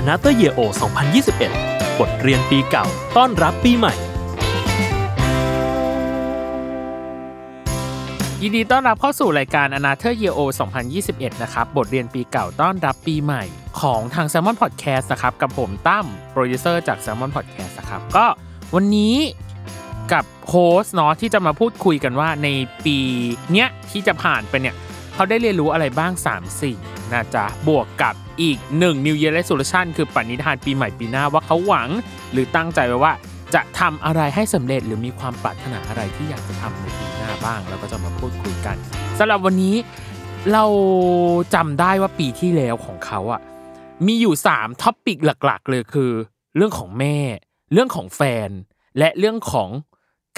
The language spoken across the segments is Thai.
Another Year O 2021 บทเรียนปีเก่า ต้อนรับปีใหม่ ยินดีต้อนรับเข้าสู่รายการ a n a t h e r Year O 2021 นะครับ บทเรียนปีเก่าต้อนรับปีใหม่ ของทาง Salmon Podcast นะครับ กับผมตั้มโปรดิวเซอร์จาก Salmon Podcast นะครับ ก็วันนี้กับโฮสต์เนาะที่จะมาพูดคุยกันว่าในปีเนี้ยที่จะผ่านไปเนี่ยเขาได้เรียนรู้อะไรบ้าง 3 สิ่งนะจ๊ะบวกกับ อีก 1 New Year Resolution คือปณิธานปีใหม่ปีหน้าว่าเขาหวัง หรือตั้งใจไว้ว่าจะทำอะไรให้สำเร็จหรือมีความปรารถนาอะไรที่อยากจะทำในปีหน้าบ้าง แล้วก็จะมาพูดคุยกันสำหรับวันนี้เราจำได้ว่าปีที่แล้วของเขาอะมีอยู่3ท็อปิกหลักๆ เลยคือ เรื่องของแม่ เรื่องของแฟน และเรื่องของ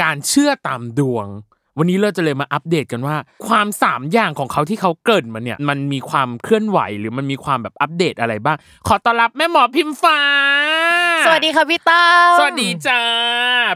การเชื่อตามดวง วันนี้เราจะเลยมาอัปเดตกันว่า ความสามอย่างของเขาที่เขาเกริดมาเนี่ยมันมีความเคลื่อนไหวหรือมันมีความแบบอัปเดตอะไรบ้าง ขอต้อนรับแม่หมอพิมฟ้า สวัสดีค่ะพี่ตั้มสวัสดีจ้า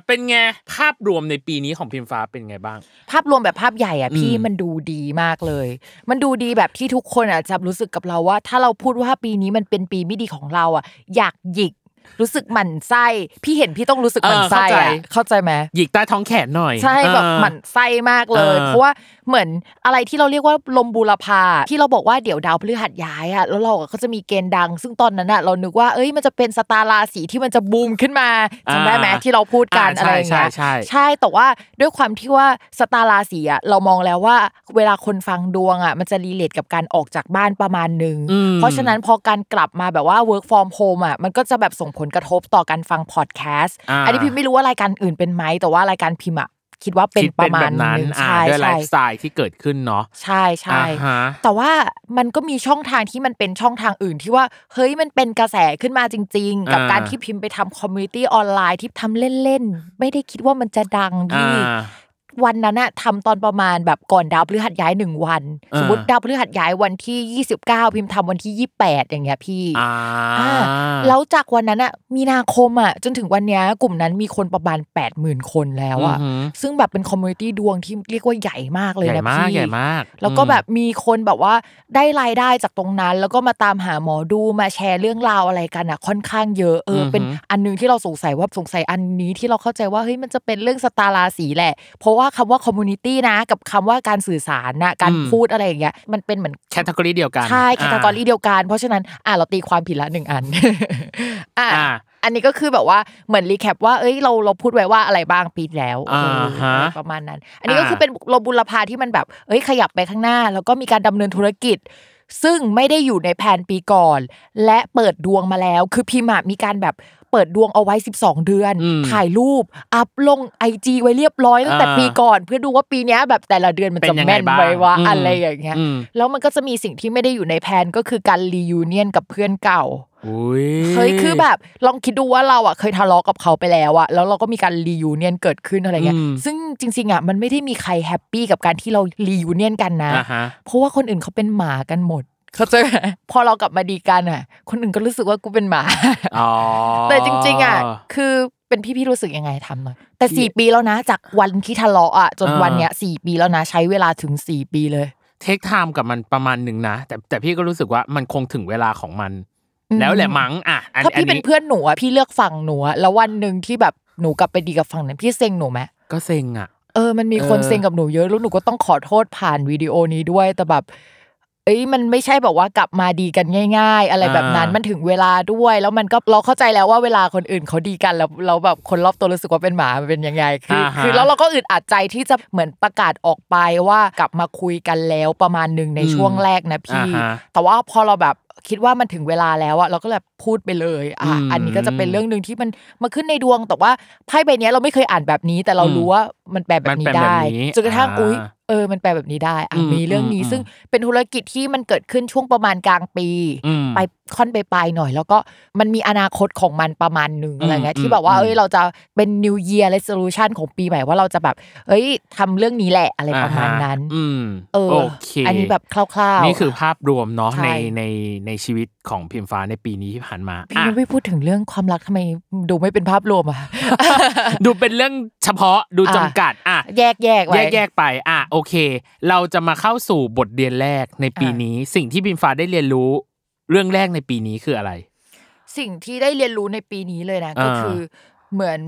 เป็นไงภาพรวมในปีนี้ของพิมฟ้าเป็นไงบ้าง ภาพรวมแบบภาพใหญ่อะพี่อืมมันดูดีมากเลย มันดูดีแบบที่ทุกคนอะจะรู้สึกกับเราว่า ถ้าเราพูดว่าปีนี้มันเป็นปีไม่ดีของเราอะอยากหยิก รู้สึกหมั่นไส้พี่เห็นพี่ต้องรู้สึกหมั่นไส้อะเข้าใจไหมหยิกใต้ท้องแขนหน่อย ใช่แบบเออหมั่นไส้มากเลยเออเพราะว่าเหมือนอะไรที่เราเรียกว่าลมบูรพาที่เราบอกว่าเดี๋ยวดาวพฤหัสย้ายอะแล้วเราก็จะมีเกณฑ์ดัง ซึ่งตอนนั้นอะเรานึกว่าเอ้ยมันจะเป็นสตาร์ราศีที่มันจะบูมขึ้นมาจำได้ไหมที่เราพูดกันอะไรอย่างเงี้ยใช่ใช่ใช่แต่ว่าด้วยความที่ว่าสตาร์ราศีอะเรามองแล้วว่า เวลาคนฟังดวงอะมันจะ relate กับการออกจากบ้านประมาณหนึ่งอืมเพราะฉะนั้นพอการกลับมาแบบว่า work from home อะมันก็จะแบบส่งผลกระทบต่อการฟังพอดแคสต์อ่าอันนี้พิมพ์ไม่รู้ว่ารายการอื่นเป็นไหมแต่ว่ารายการพิมพ์อะคิดว่าเป็นคิดปเป็นระมาแบณบนั้นหนึงอ่าใช่ด้วยไลใช่ฟ์สไตล์ที่เกิดขึ้นเนาะใช่ใช่อ่าฮะแต่ว่ามันก็มีช่องทางที่มันเป็นช่องทางอื่นที่ว่าเฮ้ยมันเป็นกระแสขึ้นมาจริง ๆ กับอ่าการที่พิมพ์ไปทำ community ออนไลน์ที่ทำเล่นๆ ไม่ได้คิดว่ามันจะดังอ่าพี่ วันนั้นอะทำตอนประมาณแบบก่อนดาวพฤหัสย้ายหนึ่งวันอ่าสมมติดาวพฤหัสย้ายวันที่ 29 พิมพ์ทำวันที่ 28 อย่างเงี้ยพี่อ่าอ่าแล้วจากวันนั้นอะมีนาคมอะจนถึงวันเนี้ยกลุ่มนั้นมีคนประมาณ 80,000 คนแล้วอะอือหือซึ่งแบบเป็น community ดวงที่เรียกว่าใหญ่มากเลยใหญ่นะมากพี่ใหญ่มาก แล้วก็อืมแบบมีคนแบบว่าได้รายได้จากตรงนั้น แล้วก็มาตามหาหมอดูมาแชร์เรื่องราวอะไรกันอะค่อนข้างเยอะเออออฮึเป็นอันหนึงที่เราสงสัยว่าสงสัยอันนี้ที่เราเข้าใจว่าเฮ้ยมันจะเป็นเรื่องสตาร์ราศีแหละเพราะว่าคำว่า community นะ กับคำว่าการสื่อสารนะการพูดอะไรอย่างเงี้ยมันเป็นเหมือน category เดียวกันใช่ category เดียวกัน เพราะฉะนั้นอะเราตีความผิดละหนึ่งอันอะอ่าอันนี้ก็คือแบบว่าเหมือน recap ว่าเอ้ยเราเราพูดไว้ว่าอะไรบ้างปีที่แล้วอ่าเออฮะประมาณนั้น อันนี้ก็คือเป็นลมบุรพาที่มันแบบ เอ้ยขยับไปข้างหน้า แล้วก็มีการดำเนินธุรกิจ ซึ่งไม่ได้อยู่ในแผนปีก่อน และเปิดดวงมาแล้ว คือพิมพ์อะมีการแบบ เปิดดวงเอาไว้ 12 เดือนอืมถ่ายรูป อัพลง IG ไว้เรียบร้อยตั้งแต่อ่าปีก่อน เพื่อดูว่าปีเนี้ยแบบแต่ละเดือนมันจะเป็นยังไงแม่นบ้างไหมวะอืมอะไรอย่างเงี้ยอืมแล้วมันก็จะมีสิ่งที่ไม่ได้อยู่ในแผนก็คือการ reunion กับเพื่อนเก่าอุ้ยเฮ้ยคือแบบลองคิดดูว่าเราอะเคยทะเลาะกับเขาไปแล้วอะแล้วเราก็มีการ reunion เกิดขึ้นอะไรเงี้ยอืมซึ่งจริงๆอะมันไม่ได้มีใคร happy กับการที่เรา reunion กันนะอ่าฮะเพราะว่าคนอื่นเขาเป็นหมากันหมด เขาใจไหมพอเรากลับมาดีกันอะ คนอื่นก็รู้สึกว่ากูเป็นหมาอ๋อแต่จริง ๆอะคือเป็นพี่พี่รู้สึกยังไงทำหน่อยแต่สี่ปีแล้วนะ จากวันที่ทะเลาะอะจนอ่าวันเนี้ยสี่ปีแล้วนะ ใช้เวลาถึงสี่ปีเลย เทคไทม์กับมันประมาณหนึ่งนะแต่แต่พี่ก็รู้สึกว่ามันคงถึงเวลาของมันอืมแล้วแหละมั้งอะอันถ้าพี่อัเป็นเพื่อนหนูอะพี่เลือกฝั่งหนูอะแล้ววันหนึ่งที่แบบหนูกลับไปดีกับฝั่งนั้นพี่เซ็งหนูไหมก็เซ็งอะเออมันมีคนเออเซ็งกับหนูเยอะแล้วหนูก็ต้องขอโทษผ่านวิดีโอนี้ด้วยแต่แบบ เอ้ยมันไม่ใช่แบบว่ากลับมาดีกันง่าย ๆ อะไรแบบนั้นมันถึงเวลาด้วย แล้วมันก็เราเข้าใจแล้วว่าเวลาคนอื่นเขาดีกันแล้วเราแบบคนรอบตัวรู้สึกว่าเป็นหมามันเป็นยังไงคืออ่าฮะคือแล้วเราก็อึดอัดใจที่จะเหมือนประกาศออกไปว่ากลับมาคุยกันแล้วประมาณหนึ่งในช่วงแรกนะพี่อ่าฮะแต่ว่าพอเราแบบคิดว่ามันถึงเวลาแล้วอะเราก็แบบพูดไปเลยอะอืมอันนี้ก็จะเป็นเรื่องหนึ่งที่มันมาขึ้นในดวงแต่ว่าไพ่ใบเนี้ยเราไม่เคยอ่านแบบนี้ แต่เราอืมรู้ว่ามันแปลแบบมันนี้แปลแบบได้นี้จนกระทั่งอ่าอุ้ย เออมันแปลแบบนี้ได้อะอืมมีเรื่องนี้อืมซึ่งเป็นธุรกิจที่มันเกิดขึ้นช่วงประมาณกลางปีอืมไปค่อนไปปลายหน่อย แล้วก็มันมีอนาคตของมันประมาณหนึ่งอืมอะไรเงี้ยอืที่มแบบว่าอืมเอ้ยเราจะเป็น New Year Resolution ของปีใหม่ว่าเราจะแบบเอ้ยทำเรื่องนี้แหละอะไรประมาณนั้นอ่ฮอืมเออโอเคอันนี้แบบคร่าวๆนี่คือภาพรวมเนาะใช่ในในในชีวิตของพิมฟ้าในปีนี้ที่ผ่านมาพี่อะยังไม่พูดถึงเรื่องความรักทำไมดูไม่เป็นภาพรวมอะดูเป็นเรื่องเฉพาะดูอะจำกัดอะแยกแยกไว้แยกแยกไปอะโอเค เราจะมาเข้าสู่บทเรียนแรกในปีอะนี้ สิ่งที่บิมฟ้าได้เรียนรู้เรื่องแรกในปีนี้คืออะไร สิ่งที่ได้เรียนรู้ในปีนี้เลยนะก็อ่าคือเหมือน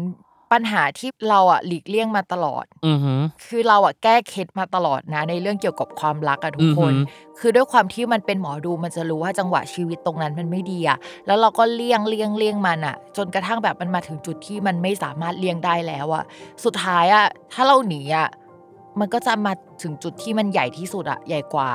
ปัญหาที่เราอะหลีกเลี่ยงมาตลอด อือหือ คือเราอะแก้เคล็ดมาตลอดนะ ในเรื่องเกี่ยวกับความรักอะทุกคน อือหือ คือด้วยความที่มันเป็นหมอดูมันจะรู้ว่าจังหวะชีวิตตรงนั้นมันไม่ดีอะแล้วเราก็เลี่ยงเลี่ยงเลี่ยงมันอะจนกระทั่งแบบมันมาถึงจุดที่มันไม่สามารถเลี่ยงได้แล้วอะสุดท้ายอะถ้าเราหนีอะมันก็จะมาถึงจุดที่มันใหญ่ที่สุดอะใหญ่กว่า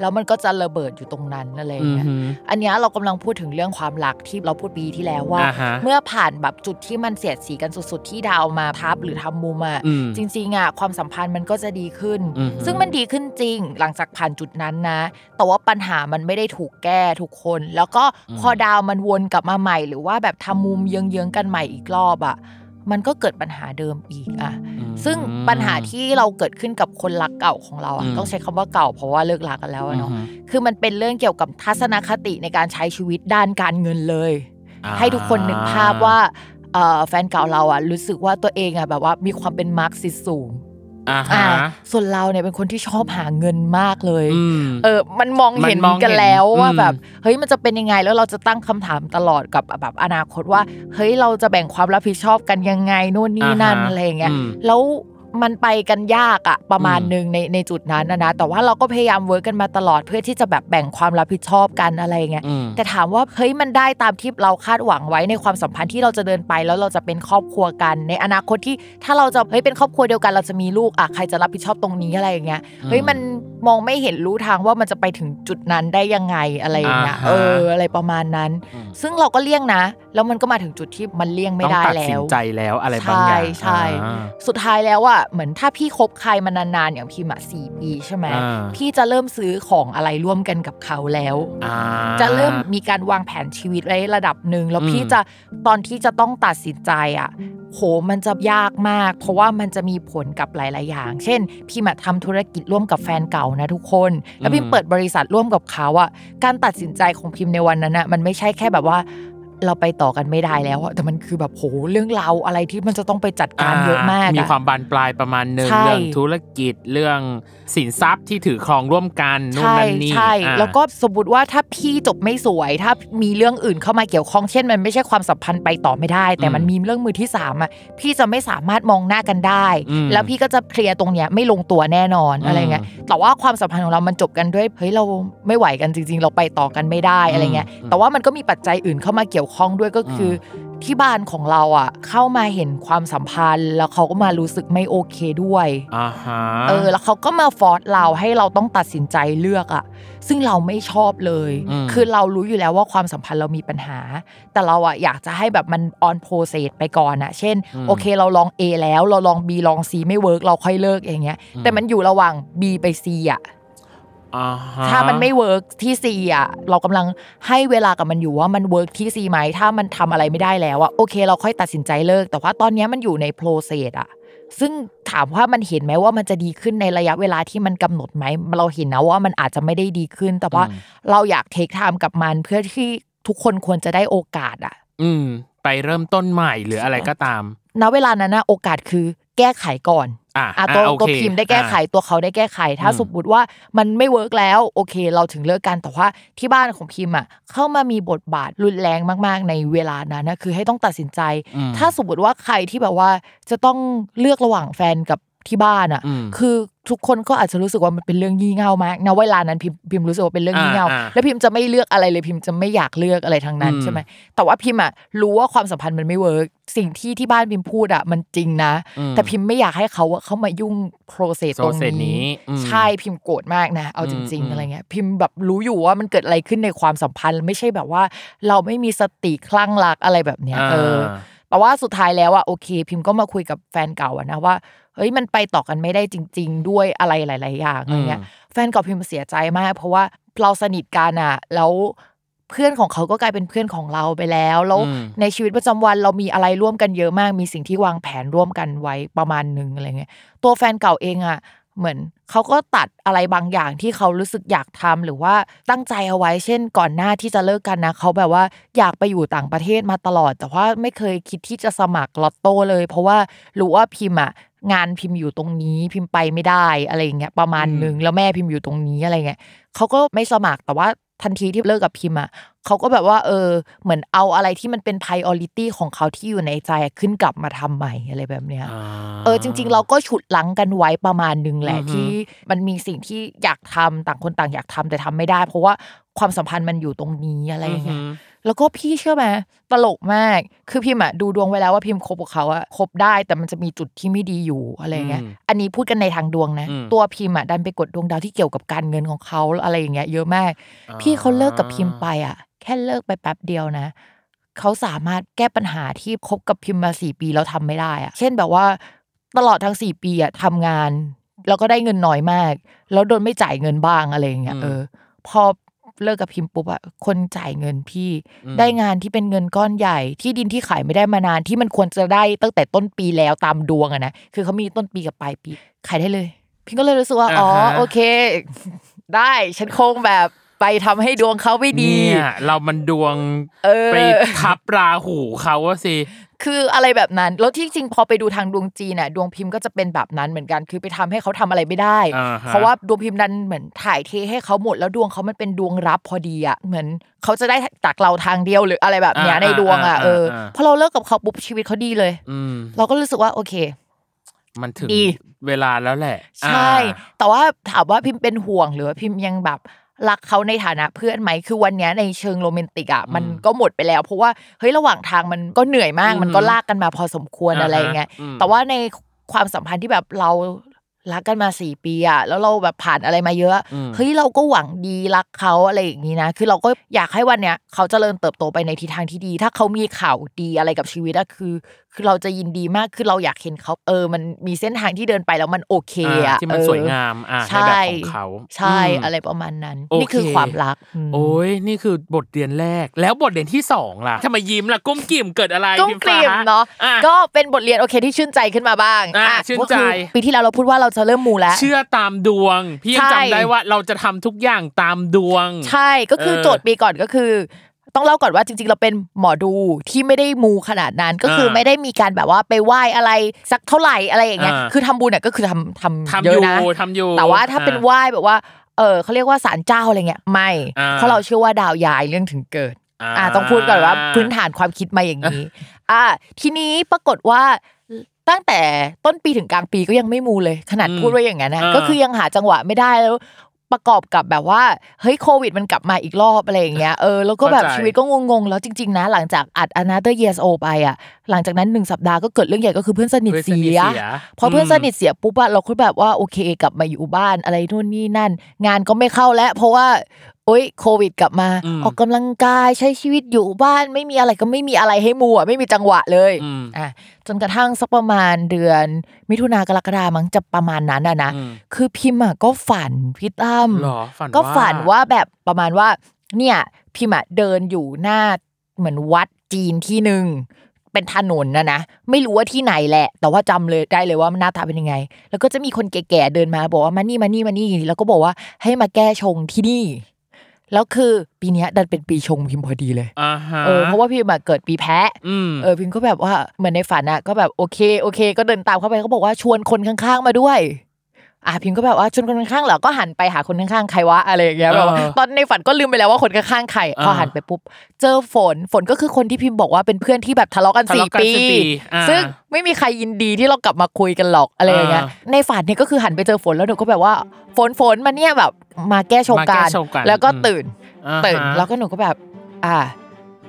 แล้วมันก็จะระเบิดอยู่ตรงนั้นอะไรอย่างอือเงี้ยหืออันเนี้ยเรากำลังพูดถึงเรื่องความรักที่เราพูดปีที่แล้วว่าอ่าฮะเมื่อผ่านแบบจุดที่มันเสียดสีกันสุดๆ ที่ดาวมาทับหรือทำมุมอะอืมจริงๆอะความสัมพันธ์มันก็จะดีขึ้นอือฮึซึ่งมันดีขึ้นจริงหลังจากผ่านจุดนั้นนะ แต่ว่าปัญหามันไม่ได้ถูกแก้ทุกคน แล้วก็พอดาวมันวนกลับมาใหม่ หรือว่าแบบทำมุมเยื้องๆกันใหม่อีกรอบอะมันก็เกิดปัญหาเดิมอีกอะอืม ซึ่งปัญหาที่เราเกิดขึ้นกับคนรักเก่าของเราอะอืมต้องใช้คำว่าเก่าเพราะว่าเลิกรักกันแล้วอะเนาะคือมันเป็นเรื่องเกี่ยวกับทัศนคติในการใช้ชีวิตด้านการเงินเลยอ่าให้ทุกคนนึกภาพว่าเอ่อแฟนเก่าเราอะรู้สึกว่าตัวเองอะแบบว่ามีความเป็นมาร์กซิสสูง อ่าอ่าฮะส่วนเราเนี่ยเป็นคนที่ชอบหาเงินมากเลยอืมเออมันมองเห็นมันมองเห็นกันแล้วว่าอืมแบบเฮ้ยมันจะเป็นยังไงแล้วเราจะตั้งคำถามตลอดกับแบบอนาคตว่า เฮ้ยเราจะแบ่งความรับผิดชอบกันยังไงนู่นนี่นั่นอ่าฮะอะไรอย่างเงี้ยอืมแล้ว มันไปกันยากอะประมาณอืมหนึ่งในในจุดนั้นนะนะแต่ว่าเราก็พยายามเวิร์กกันมาตลอดเพื่อที่จะแบบแบ่งความรับผิดชอบกันอะไรอย่างเงี้ยอืมแต่ถามว่าเฮ้ยมันได้ตามที่เราคาดหวังไว้ในความสัมพันธ์ที่เราจะเดินไปแล้วเราจะเป็นครอบครัวกัน ในอนาคตที่ถ้าเราจะเฮ้ยเป็นครอบครัวเดียวกันเราจะมีลูกอะใครจะรับผิดชอบตรงนี้อะไรอย่างเงี้ยเฮ้ยมัน มองไม่เห็นรู้ทางว่ามันจะไปถึงจุดนั้นได้ยังไงอะไรอย่างเงี้ยอ่าฮะเอออะไรประมาณนั้นอืมซึ่งเราก็เลี่ยงนะ แล้วมันก็มาถึงจุดที่มันเลี่ยงไม่ต้องได้ตัดแล้สินวใจแล้วอะไรบางอย่างใช่ใช่อ่าสุดท้ายแล้วอะเหมือนถ้าพี่คบใครมานานๆอย่างพี่มาสี่ปีใช่ไหมอ่าพี่จะเริ่มซื้อของอะไรร่วมกันกับเขาแล้วอ่าจะเริ่มมีการวางแผนชีวิตไว้ระดับหนึ่งแล้วอืมพี่จะตอนที่จะต้องตัดสินใจอะ โหมันจะยากมาก เพราะว่ามันจะมีผลกับหลาย ๆ อย่าง เช่น พี่มาทำธุรกิจร่วมกับแฟนเก่านะทุกคน แล้วพิมเปิดบริษัทร่วมกับเขาอะการตัดสินใจของพิมในวันนั้นอะมันไม่ใช่แค่แบบว่า เราไปต่อกันไม่ได้แล้วอะแต่มันคือแบบโหเรื่องราวอะไรที่มันจะต้องไปจัดการเยอะมากอะมีความบานปลายประมาณหนึ่งใช่เรื่องธุรกิจเรื่องสินทรัพย์ที่ถือครองร่วมกันนู่นใช่นั่นนี่ใช่อ่าแล้วก็สมมติว่าถ้าพี่จบไม่สวย ถ้ามีเรื่องอื่นเข้ามาเกี่ยวข้องเช่นมันไม่ใช่ความสัมพันธ์ไปต่อไม่ได้ แต่มันมีเรื่องมือที่สามอะพี่จะไม่สามารถมองหน้ากันได้อืมแล้วพี่ก็จะเคลียร์ตรงเนี้ยไม่ลงตัวแน่นอนอืมอะไรเงี้ยแต่ว่าความสัมพันธ์ของเรามันจบกันด้วยเฮ้ยเราไม่ไหวกันจริง ๆ เราไปต่อกันไม่ได้อะไรเงี้ยอืมแต่ว่ามันก็มีปัจจัยอื่นเข้ามาเกี่ยวข้องด้วยก็คืออที่บ้านของเราอะ เข้ามาเห็นความสัมพันธ์ แล้วเขาก็มารู้สึกไม่โอเคด้วยอ่าฮะเออ แล้วเขาก็มา force เราให้เราต้องตัดสินใจเลือกอะซึ่งเราไม่ชอบเลยมคือเรารู้อยู่แล้วว่าความสัมพันธ์เรามีปัญหา แต่เราอะอยากจะให้แบบมัน on process ไปก่อนอะเช่น โอเคเราลอง A แล้วเราลอง B ลอง C ไม่เวิร์กเราค่อยเลิกอย่างเงี้ย แต่มันอยู่ระหว่าง B ไป C อะอ่าฮะ ถ้ามันไม่ work ที่ C อะเรากำลังให้เวลากับมันอยู่ว่ามันเวิร์กที่ C ไหมถ้ามันทำอะไรไม่ได้แล้วอะโอเค เราค่อยตัดสินใจเลิก แต่ว่าตอนเนี้ยมันอยู่ใน process อะซึ่งถามว่ามันเห็นไหมว่ามันจะดีขึ้นในระยะเวลาที่มันกำหนดไหมเราเห็นนะว่ามันอาจจะไม่ได้ดีขึ้น แต่ว่าเราอยาก take time กับมันเพื่อที่ทุกคนควรจะได้โอกาสอะอืม ไปเริ่มต้นใหม่หรืออะไรก็ตาม ณเวลานั้นนะโอกาสคือแก้ไขก่อน อะอะตัวอะโอเคตัวพิมพ์ได้แก้ไขอะตัวเขาได้แก้ไข ถ้าอืมสมมติว่ามันไม่ work แล้วโอเค เราถึงเลิกกันแต่ว่าที่บ้านของพิมพ์อะเข้ามามีบทบาทรุนแรงมาก ๆ ในเวลานั้นนะคือให้ต้องตัดสินใจอืมถ้าสมมติว่าใครที่แบบว่าจะต้องเลือกระหว่างแฟนกับ ที่บ้านอะอืมคือทุกคนก็อาจจะรู้สึกว่ามันเป็นเรื่องงี่เง่ามากณเวลานั้นพิมพิมรู้สึกว่าเป็นเรื่องงี่เง่าอ่าอ่าแล้วพิมจะไม่เลือกอะไรเลยพิมจะไม่อยากเลือกอะไรทั้งนั้นอืมใช่ไหมแต่ว่าพิมอะรู้ว่าความสัมพันธ์มันไม่ work สิ่งที่ที่บ้านพิมพูดอะมันจริงนะอืมแต่พิมไม่อยากให้เขาอะเข้ามายุ่ง processตรง process นี้นี้อืมใช่พิมโกรธมากนะ เอาจริงอืมๆอะไรเงี้ยพิมแบบรู้อยู่ว่ามันเกิดอะไรขึ้นในความสัมพันธ์ ไม่ใช่แบบว่า เราไม่มีสติคลั่งรักอะไรแบบเนี้ยเอออ่า แต่ว่าสุดท้ายแล้วอะโอเค พิมก็มาคุยกับแฟนเก่าอะนะว่าเฮ้ยมันไปต่อกันไม่ได้จริง ๆ ด้วยอะไรหลาย ๆ อย่างอะไรเงี้ยอืมแฟนเก่าพิมเสียใจมาก เพราะว่าเราสนิทกันอะแล้วเพื่อนของเขาก็กลายเป็นเพื่อนของเราไปแล้ว แล้วอืมในชีวิตประจำวันเรามีอะไรร่วมกันเยอะมาก มีสิ่งที่วางแผนร่วมกันไว้ประมาณหนึ่งอะไรเงี้ยตัวแฟนเก่าเองอะ เหมือนเขาก็ตัดอะไรบางอย่างที่เขารู้สึกอยากทำหรือว่าตั้งใจเอาไว้ เช่น ก่อนหน้าที่จะเลิกกันนะเขาแบบว่าอยากไปอยู่ต่างประเทศมาตลอด แต่ว่าไม่เคยคิดที่จะสมัครลอตโต้เลย เพราะว่ารู้ว่าพิมพ์อะงานพิมพ์อยู่ตรงนี้พิมพ์ไปไม่ได้อะไรอย่างเงี้ยประมาณนึงแล้วแม่พิมพ์อยู่ตรงนี้อะไรเงี้ยเขาก็ไม่สมัครแต่ว่า ทันทีที่เลิกกับพิมพ์อะเขาก็แบบว่า เออ เหมือนเอาอะไรที่มันเป็น priority ของเขาที่อยู่ในใจขึ้นกลับมาทำใหม่อะไรแบบเนี้ยอ่าเออจริง ๆ เราก็ฉุดลังกันไว้ประมาณหนึ่งแหละอือฮึที่มันมีสิ่งที่อยากทำต่างคนต่างอยากทำแต่ทำไม่ได้ เพราะว่าความสัมพันธ์มันอยู่ตรงนี้อะไรอย่างเงี้ยอืม แล้วก็พี่เชื่อไหมตลกมาก คือพิมอะดูดวงไว้แล้วว่าพิมคบกับเขาอะคบได้แต่มันจะมีจุดที่ไม่ดีอยู่อะไรเงี้ยอืมอันนี้พูดกันในทางดวงนะอืมตัวพิมอะดันไปกดดวงดาวที่เกี่ยวกับการเงินของเขาอะไรอย่างเงี้ยเยอะมาก พี่เขาเลิกกับพิมไปอะแค่เลิกไปแป๊บเดียวนะเขาสามารถแก้ปัญหาที่คบกับพิมมาสี่ปีแล้วทำไม่ได้อะเช่นแบบว่าตลอดทั้งสี่ปีอะทำงานแล้วก็ได้เงินน้อยมาก แล้วโดนไม่จ่ายเงินบ้างอะไรอย่างเงี้ยอืมเออพอ เลิกกับพิมพ์ปุ๊บอะคนจ่ายเงินพี่อืมได้งานที่เป็นเงินก้อนใหญ่ ที่ดินที่ขายไม่ได้มานานที่มันควรจะได้ตั้งแต่ต้นปีแล้วตามดวงอะนะคือเขามีต้นปีกับปลายปี ขายได้เลยพิมก็เลยรู้สึกว่าอ๋ออ่าฮะโอเค ได้ฉันคงแบบไปทำให้ดวงเขาไม่ดีเนี่ยเรามันดวง เออไปทับราหูเขาว่าสิ คืออะไรแบบนั้น แล้วที่จริงพอไปดูทางดวงจีนน่ะดวงพิมพ์ก็จะเป็นแบบนั้นเหมือนกัน คือไปทำให้เขาทำอะไรไม่ได้อ่าฮะเพราะว่าดวงพิมพ์ดันเหมือนถ่ายเทให้เขาหมด แล้วดวงเขามันเป็นดวงรับพอดีอะเหมือนเขาจะได้จากเราทางเดียวหรืออะไรแบบเนี้ยอ่าในดวงอะอ่าเอออ่าพอเราเลิกกับเขาปุ๊บชีวิตเขาดีเลยอืมเราก็รู้สึกว่าโอเค มันถึงดีเวลาแล้วแหละ ใช่ แต่ว่าถามว่าพิมพ์เป็นห่วงหรือว่าพิมพ์ยังแบบ รักเขาในฐานะเพื่อนไหมคือวันเนี้ยในเชิงโรแมนติกอะมันก็หมดไปแล้ว เพราะว่าเฮ้ยระหว่างทางมันก็เหนื่อยมาก มันก็ลากกันมาพอสมควรอะไรอย่างเงี้ยอืมแต่ว่าในความสัมพันธ์ที่แบบเรารักกันมาสี่ปีอะแล้วเราแบบผ่านอะไรมาเยอะอืมเฮ้ยเราก็หวังดีรักเขาอะไรอย่างนี้นะ คือเราก็อยากให้วันเนี้ยเขาเจริญเติบโตไปในทิศทางที่ดี ถ้าเขามีข่าวดีอะไรกับชีวิตอะคือ คือเราจะยินดีมากคือเราอยากเห็นเขาเออ มันมีเส้นทางที่เดินไปแล้วมันโอเคอ่าอะที่มันเออสวยงามอะในใช่แบบของเขาใช่มอะไรประมาณนั้นโอเคนี่คือความรักมโอ้ยนี่คือบทเรียนแรก แล้วบทเรียนที่สองล่ะทำไมยิ้มล่ะก้มกิ่มเกิดอะไรกุ้งพี่กลิ่มฟ้าเนาะอะก็เป็นบทเรียนโอเคที่ชื่นใจขึ้นมาบ้างอะอะชื่นก็คือใจปีที่แล้วเราพูดว่าเราจะเริ่มมูแล้ว เชื่อตามดวง พี่ยังใช่จำได้ว่าเราจะทำทุกอย่างตามดวง ใช่ก็คือเออโจทย์ปีก่อนก็คือ ต้องเล่าก่อนว่าจริงๆ เราเป็นหมอดูที่ไม่ได้มูขนาดนั้นก็คืออาไม่ได้มีการแบบว่าไปไหว้อะไรสักเท่าไหร่อะไรอย่างเงี้ยอ่าคือทำบุญเนี่ยก็คือทำทำทำเยออะยู่นะทำอยู่แต่ว่าถ้าเป็นอ่ไหว้แบบว่าเออเขาเรียกว่าศาลเจ้าอะไรเงี้ยไม่อ่าเพราะเราเชื่อว่าดาวยายเรื่องถึงเกิดอ่าอ่าต้องพูดก่อนว่าพื้นฐานความคิดมาอย่างนี้ อ่า ทีนี้ปรากฏว่าตั้งแต่ต้นปีถึงกลางปีก็ยังไม่มูเลย ขนาดอืมพูดว่าอย่างนั้นนะอ่าก็คือยังหาจังหวะไม่ได้แล้ว ประกอบกับแบบว่าเฮ้ยโควิดมันกลับมาอีกรอบอะไรอย่างเงี้ยเออแล้วก็แบบเข้าใจชีวิตก็งงๆแล้วจริง ๆ นะ หลังจากอัด Another Years O ไปอะหลังจากนั้นหนึ่งสัปดาห์ก็เกิดเรื่องใหญ่ก็คือเพื่อนสนิทเพื่อนสเสีนิทยเสียพอเพื่อนอืมสนิทเสียปุ๊บอะเราก็แบบว่าโอเคกลับมาอยู่บ้านอะไรนู่นนี่นั่น งานก็ไม่เข้าแล้ว เพราะว่า โอ๊ยโควิดกลับมาอืมออกกำลังกายใช้ชีวิตอยู่บ้านไม่มีอะไรก็ไม่มีอะไรให้มัวไม่มีจังหวะเลยอืมอะจนกระทั่งสักประมาณเดือน มิถุนากรกฎามั้งจะประมาณนั้นอะนะอืมคือพิมพ์อะก็ฝันพี่ตั้มหรอฝันก็ว่าฝันว่าแบบประมาณว่า เนี่ยพิมพ์อะเดินอยู่หน้าเหมือนวัดจีนที่หนึ่งเป็นถนนนะนะไม่รู้ว่าที่ไหนแหละ แต่ว่าจำเลยได้เลยว่ามันหน้าตาเป็นยังไง แล้วก็จะมีคนแก่ๆเดินมาบอกว่ามานี่มานี่มานี่แล้วก็บอกว่าให้มาแก้ชงที่นี่ แล้วคือปีเนี้ยดันเป็นปีชงพิมพ์พอดีเลยอ่าฮะเออเพราะว่าพิมพ์อะเกิดปีแพะอืมเออพิมก็แบบว่าเหมือนในฝันอะก็แบบโอเคโอเค ก็เดินตามเข้าไปเขาบอกว่าชวนคนข้างๆมาด้วย อะพิมก็แบบว่าชวนคนข้างๆเหรอก็หันไปหาคนข้างๆใครวะอะไรอย่างเงี้ยแบบว่าเออตอนในฝันก็ลืมไปแล้วว่าคนข้างๆใครเออพอหันไปปุ๊บ เจอฝนฝนก็คือคนที่พิมพ์บอกว่าเป็นเพื่อนที่แบบทะเลาะกันทะสี่เลาะกันปีสี่ปีอ่าซึ่งไม่มีใครยินดีที่เรากลับมาคุยกันหรอกอะไรอย่างเงี้ยอ่าในฝันเนี่ยก็คือหันไปเจอฝนแล้วหนูก็แบบว่า ฝนฝนมาเนี่ยแบบมาแก้ชงมาแก้การชงกันแล้วก็อืมตื่นอ่าฮะตื่นแล้วก็หนูก็แบบ อ่า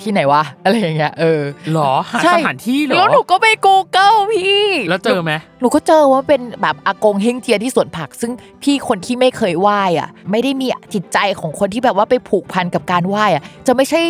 ที่ไหนวะอะไรอย่างเงี้ยเออหรอหาใช่สถานที่เหรอแล้วหนูก็ไป Google พี่ แล้วเจอไหมหนูก็เจอว่าเป็นแบบอากงเฮงเจียที่สวนผัก ซึ่งพี่คนที่ไม่เคยไหว้อะ ไม่ได้มีจิตใจของคนที่แบบว่าไปผูกพันกับการไหว้อะ จะไม่ใช่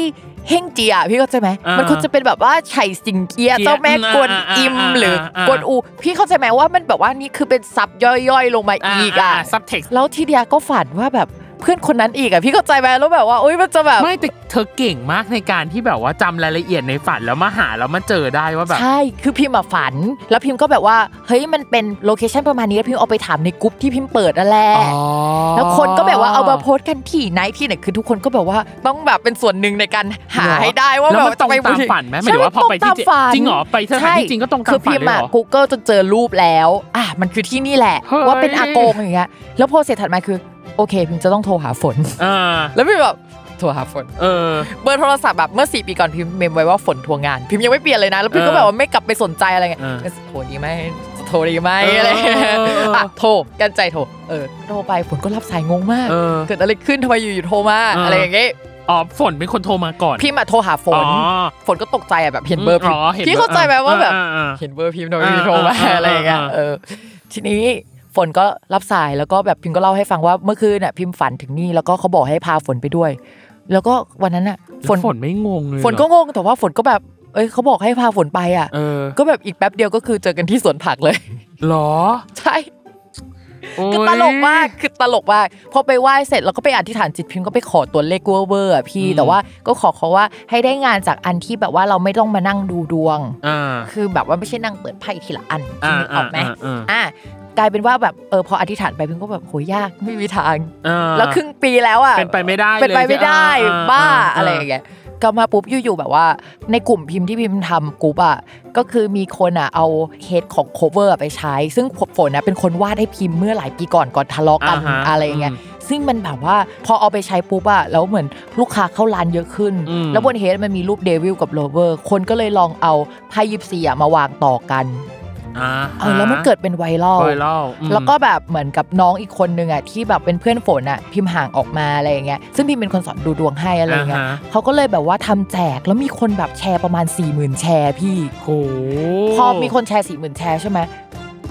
เฮงเจียพี่เข้าใจไหมอ่ามัมันควรจะเป็นแบบว่าไฉสิงเกียเจียเจ้าแม่กวนอิมอ่าอ่าอ่าหรืออ่ากวนอู พี่เข้าใจไหมว่ามันแบบว่านี่คือเป็น sub ย่อยๆ ลงมาอีกอะ subtext แล้วทีเดียก็ฝันว่าแบบ เพื่อนคนนั้นอีกอะพี่เข้าใจไหมแล้วแบบว่าอุ้ยมันจะแบบไม่แต่เธอเก่งมากในการที่แบบว่าจำรายละเอียดในฝันแล้วมาหาแล้วมาเจอได้ว่าแบบใช่คือพิมพ์มาฝัน แล้วพิมพ์ก็แบบว่าเฮ้ยมันเป็น location ประมาณนี้แล้วพิมพ์เอาไปถามในกลุ่มที่พิมพ์เปิดนั่นแหละอ๋อแล้วคนก็แบบว่าเอามาโพสต์กันที่ไหนที่ไหนคือทุกคนก็แบบว่าต้องแบบเป็นส่วนหนึ่งในการหาเหรอให้ได้ว่าแล้วแบบมันตรงจะไปตามฝันไหมหมายถึงว่าพอไปที่ใช่มันตรงตามฝันจริงเหรอไปสถานที่จริงก็ตรงตามคือฝันพิมพ์เลยอะเหรอ Google จนเจอรูปแล้วอะมันคือที่นี่แหละเฮ้ยว่าเป็นอากงอย่างเงี้ยแล้วพอเสร็จถัดมาคือ โอเคพิมพ์จะต้องโทรหาฝน อ่าแล้วพิมพ์แบบโทรหาฝน เออ เบอร์โทรศัพท์แบบเมื่อสี่ปีก่อนพิมพ์เมมไว้ว่าฝนทวงงาน พิมพ์ยังไม่เปลี่ยนเลยนะ แล้วพิมพ์ก็เออแบบว่าไม่กลับไปสนใจอะไรเงี้ยเออโทรดีไหมโทรดีไหมเอออะไรเงี้ยเออเออเอออะโทรกันใจโทรเออโทรไปฝนก็รับสายงงมาก เออ เกิดอะไรขึ้นทำไมอยู่ๆโทรมาเอออ อะไรอย่างเงี้ยอ๋อฝนเป็นคนโทรมาก่อน พิมพ์อะโทรหาฝน อ๋อ ฝนก็ตกใจอะแบบเห็นเบอร์พิมพ์ห็นพี่เข้าใจไหมว่าแบบ อ่อ่าเห็นเบอร์พิมพ์ทำไมอ่าพิมพ์โทรมาอ่าอะไรอย่างเงี้ยอ่า เออทีนี้ ฝนก็รับสายแล้วก็แบบพิมพ์ก็เล่าให้ฟังว่าเมื่อคืนน่ะพิมพ์ฝันถึงนี่แล้วก็เขาบอกให้พาฝนไปด้วย แล้วก็วันนั้นน่ะฝนฝนไม่งงเลยฝนก็งงแต่ว่าฝนก็แบบ เอ้ยเขาบอกให้พาฝนไปอะเออก็แบบอีกแป๊บเดียวก็คือเจอกันที่สวนผักเลยหรอใช่คือตลกมากคือตลกมากพอไปไหว้เสร็จแล้วก็ไปอธิษฐานจิตพิมพ์ก็ไปขอตัวเลขเวอร์เวอร์อะพี่อืมแต่ว่าก็ขอเขาว่าให้ได้งานจากอันที่แบบว่าเราไม่ต้องมานั่งดูดวงอ่าคือแบบว่าไม่ใช่นั่งเปิดไพ่ทีละอันอ่านึกออกไหมอ่าอ่าอะ กลายเป็นว่าแบบเออพออธิษฐานไปพิมพ์ก็แบบโหยากไม่มีทางอ่าแล้วครึ่งปีแล้วอะเป็นไปไม่ได้เป็นไปไม่ได้เลยบ้าอ่าอะไรอย่างเงี้ยก็มาปุ๊บอยู่ๆแบบว่า ในกลุ่มพิมพ์ที่พิมพ์ทำกลุ่มอะก็คือมีคนอะเอาเฮดของ cover อะไปใช้ ซึ่งฝนนะเป็นคนวาดให้พิมพ์เมื่อหลายปีก่อนก่อนทะเลาะกันอ่าฮะอะไรอย่างเงี้ยซึ่งมันแบบว่าพอเอาไปใช้ปุ๊บอะแล้วเหมือนลูกค้าเข้าร้านเยอะขึ้นอืมแล้วบน head มันมีรูป Devil กับ Lover คนก็เลยลองเอาไพ่ยิปซีอะมาวางต่อกันอ่า เออแล้วมันเกิดเป็นไวรัลไวรัลอืมแล้วก็แบบเหมือนกับน้องอีกคนนึงอะที่แบบเป็นเพื่อนฝนอะพิมพ์ห่างออกมาอะไรอย่างเงี้ยซึ่งพิมเป็นคนสอนดูดวงให้อะไรอย่างเงี้ยอ่าฮะเขาก็เลยแบบว่าทำแจกแล้วมีคนแบบแชร์ประมาณ4ี่หมื่นแชร์พี่โหพอมีคนแชร์สี่หมื่นแชร์ใช่ไหม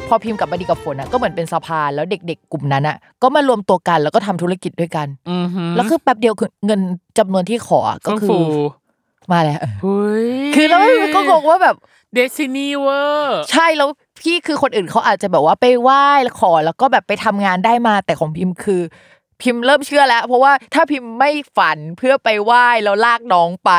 พอพิมพ์กลับมาดีกับฝนอะก็เหมือนเป็นสะพานแล้วเด็กๆ กลุ่มนั้นอะก็มารวมตัวกันแล้วก็ทำธุรกิจด้วยกันอือหือแล้วคือแป๊บเดียวคือเงินจำนวนที่ขออะก็ก็คือคือ มาแล้วเฮ้ยคือแล้วก็งงว่าแบบ destiny เวอร์ใช่แล้วพี่คือคนอื่นเขาอาจจะแบบว่าไปไหว้ขอแล้วก็แบบไปทำงานได้มาแต่ของพิมพ์คือ พิมพ์เริ่มเชื่อแล้ว เพราะว่าถ้าพิมพ์ไม่ฝันเพื่อไปไหว้แล้วลากน้องไป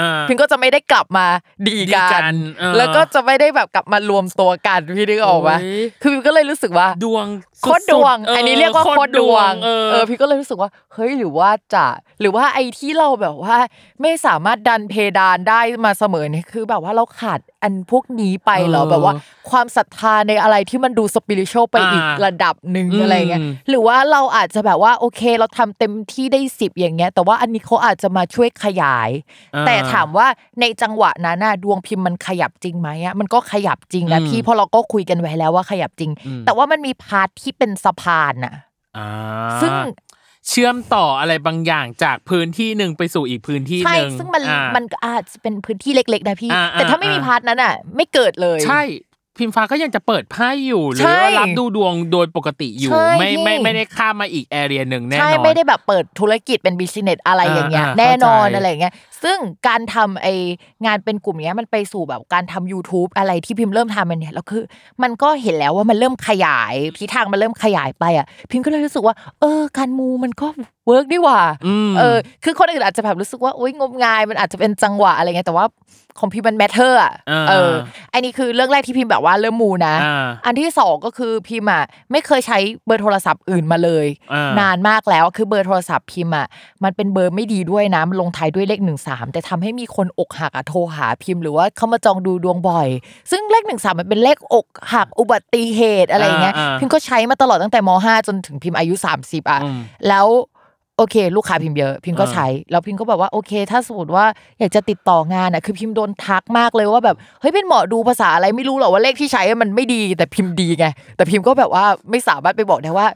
อ่าพิมพ์ก็จะไม่ได้กลับมาดีดีกักันนเออแล้วก็จะไม่ได้แบบกลับมารวมตัวกันพี่นึกออกปะโอ้ยคือพิมพ์ก็เลยรู้สึกว่าดวง โคตรดวงสุๆอันนี้เรียกว่าโคตรดวงเออเออพี่ก็เลยรู้สึกว่า เฮ้ยหรือว่าจะหรือว่าไอ้ที่เราแบบว่า ไม่สามารถดันเพดานได้มาเสมอเนี่ยคือ แบบว่าเราขาดอันพวกนี้ไปเหรอแบบว่า ความศรัทธาในอะไรที่มันดูสปิริตชวลไปอีกอ่าระดับหนึ่งอืมอะไรเงี้ยหรือว่าเราอาจจะแบบว่าโอเค เราทำเต็มที่ได้สิบอย่างเงี้ย แต่ว่าอันนี้เขาอาจจะมาช่วยขยายอ่าแต่ถามว่าในจังหวะนั้นน่ะดวงพิมพ์มันขยับจริงไหมอะมันก็ขยับจริงนะอืมพี่เพราะเราก็คุยกันไว้แล้วว่าขยับจริงอืมแต่ว่ามันมี part ที่เป็นสะพานน่ะอ่าซึ่งเชื่อมต่ออะไรบางอย่างจากพื้นที่หนึ่งไปสู่อีกพื้นที่ใช่หนึ่งซึ่งมันอ่ามันก็อาจจะเป็นพื้นที่เล็ก ๆ นะพี่อ่าแต่ถ้าไม่มีอ่า part นั้นอะ ไม่เกิดเลย ใช่พิมฟ้าก็ยังจะเปิดไพ่อยู่ หรือใช่ว่ารับดูดวงโดยปกติอยู่ใช่ไม่ไม่พี่ไม่ได้ข้ามมาอีก area หนึ่งแน่นอนใช่ไม่ได้แบบเปิดธุรกิจเป็น business อะไรอย่างเงี้ยอ่าอ่าแน่นอนเข้าใจอะไรอย่างเงี้ย ซึ่งการทำไองานเป็นกลุ่มเนี้ยมันไปสู่แบบการทำ YouTube อะไรที่พิมพ์เริ่มทำมันเนี่ยแล้วคือ มันก็เห็นแล้วว่ามันเริ่มขยายทิศทางมันเริ่มขยายไปอะ พิมพ์ก็เลยรู้สึกว่า เออ การมูมันก็ work ดีหว่าอืมเออ คือคนอื่นอาจจะแบบรู้สึกว่าอุ้ยงมงายมันอาจจะเป็นจังหวะอะไรเงี้ยแต่ว่าของพิมพ์มัน matter อะอ่าเอออันนี้คือเรื่องแรกที่พิมพ์แบบว่าเริ่มมูนะอ่าอันที่สองก็คือพิมพ์อะไม่เคยใช้เบอร์โทรศัพท์อื่นมาเลยอ่านนานมากแล้วคือเบอร์โทรศัพท์พิมพ์อะมันเป็นเบอร์ไม่ดีด้วยนะมันลงท้ายด้วยเลขหนึ่งสามแต่ทำให้มีคนอกหักอะโทรหาพิมพ์หรือว่าเข้ามาจองดูดวงบ่อย ซึ่งเลขหนึ่งสามมันเป็นเลขอกหักอุบัติเหตุอะไรอย่างเงี้ยอ่าอ่าพิมพ์ก็ใช้มาตลอดตั้งแต่มห้าจนถึงพิมพ์อายุ30อะอืมแล้วโอเค ลูกค้าพิมพ์เยอะ พิมพ์ก็อ่าใช้ แล้วพิมพ์ก็แบบว่าโอเค ถ้าสมมติว่าอยากจะติดต่องานอะคือพิมพ์โดนทักมากเลยว่าแบบเฮ้ยเป็นหมอดูภาษาอะไรไม่รู้หรอกว่าเลขที่ใช้มันไม่ดีแต่พิมพ์ดีไงแต่พิมพ์ก็แบบว่าไม่สามารถไปบอกได้ว่า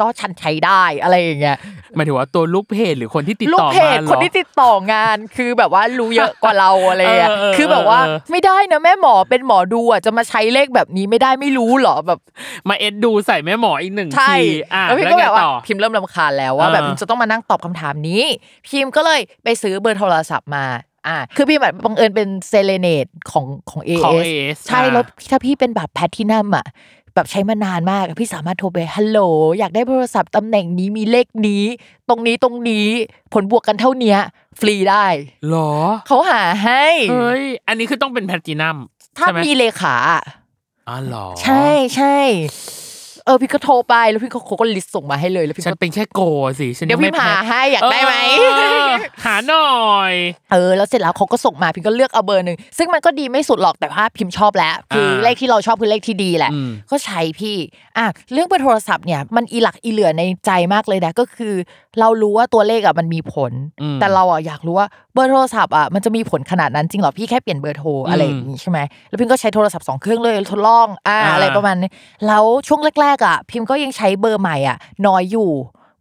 ก็ฉันใช้ได้อะไรอย่างเงี้ยหมายถึงว่าตัวลูกเพจหรือคนที่ติดลูกต่อเพมาจเหรอคนที่ติดต่องานคือแบบว่ารู้เยอะกว่าเราอะไรอะเออเออคือแบบว่าเออไม่ได้นะแม่หมอเป็นหมอดูอะจะมาใช้เลขแบบนี้ไม่ได้ไม่รู้เหรอแบบ มาเอ็ดดูใส่แม่หมออีกหนึ่งใช่ทีอะแล้วพิมแล้วก็ไงแบบว่าต่อพิมเริ่มรำคาญแล้วว่าเออแบบพิมจะต้องมานั่งตอบคำถามนี้ พิมก็เลยไปซื้อเบอร์โทรศัพท์มาอ่าคือพี่แบบบังเอิญเป็นเซเลเนตของของเอของเอ AS ใช่อ่าแล้วถ้าพี่เป็นแบบแพททินัมอะ แบบใช้มานานมากอะพี่สามารถโทรไปฮัลโหลอยากได้โทรศัพท์ตำแหน่งนี้มีเลขนี้ ตรงนี้ตรงนี้ผลบวกกันเท่าเนี้ยฟรีได้หรอเขาหาให้เฮ้ยอันนี้คือต้องเป็นแพลตินัมถ้าใช่ไหมมีเลขาอะอ๋อเหรอใช่ใช่ เออพี่ก็โทรไปแล้วพี่ก็เขาก็ลิสต์ส่งมาให้เลยแล้วพี่ฉันก็เป็นแค่โกสิฉันเดี๋ยวงพี่ไม่หาแพ้ให้อยากได้ไหมเออหาหน่อยเออแล้วเสร็จแล้วเขาก็ส่งมาพิมก็เลือกเอาเบอร์หนึ่งซึ่งมันก็ดีไม่สุดหรอกแต่ว่าพิมชอบแล้วคืออาเลขที่เราชอบคือเลขที่ดีแหละอืมก็ใช้พี่อะเรื่องเบอร์โทรศัพท์เนี่ยมันอีหลักอีเหลือในใจมากเลยนะก็คือ เรารู้ว่าตัวเลขอะมันมีผลอืมแต่เราอะอยากรู้ว่าเบอร์โทรศัพท์อะมันจะมีผลขนาดนั้นจริงเหรอพี่แค่เปลี่ยนเบอร์โทรอะไรอย่างงี้ใช่ไหมแล้วพิมก็ใช้โทรศัพท์สองเครื่องเลยทดลองอ่าอ่าอะไรประมาณนี้แล้วช่วงแรกๆอะพิมก็ยังใช้เบอร์ใหม่อะน้อยอยู่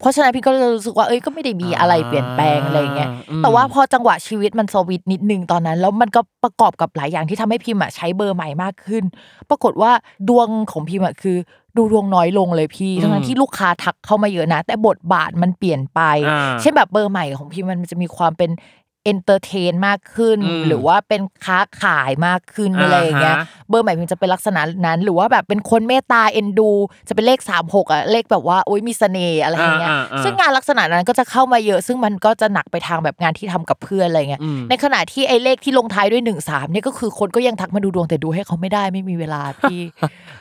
เพราะฉะนั้นพี่ก็เลยรู้สึกว่าเอ้ยก็ไม่ได้มีอะไรเปลี่ยนแปลงอะไรอย่างเงี้ยอืมแต่ว่าพอจังหวะชีวิตมันสวิตช์นิดนึงตอนนั้น แล้วมันก็ประกอบกับหลายอย่างที่ทำให้พิมพ์อะใช้เบอร์ใหม่มากขึ้น ปรากฏว่าดวงของพิมพ์อะคือดูดวงน้อยลงเลยพี่ทั้งนั้นที่ลูกค้าทักเข้ามาเยอะนะ แต่บทบาทมันเปลี่ยนไปอ่าเช่นแบบเบอร์ใหม่ของพิมพ์มันจะมีความเป็น entertain มากขึ้นอืมหรือว่าเป็นค้าขายมากขึ้นอะไรอย่างเงี้ยอ่าฮะ เบอร์ใหม่พิมพ์จะเป็นลักษณะนั้น หรือว่าแบบเป็นคนเมตตาเอ็นดู จะเป็นเลขสามหกอะเลขแบบว่าโอ้ยมีเสน่ห์อะไรอย่างเงี้ยอ่าอ่าอ่าซึ่งงานลักษณะนั้นก็จะเข้ามาเยอะ ซึ่งมันก็จะหนักไปทางแบบงานที่ทำกับเพื่อนอะไรเงี้ยอืมในขณะที่ไอ้เลขที่ลงท้ายด้วยหนึ่งสามเนี่ยก็คือคนก็ยังทักมาดูดวงแต่ดูให้เขาไม่ได้ไม่มีเวลาพี่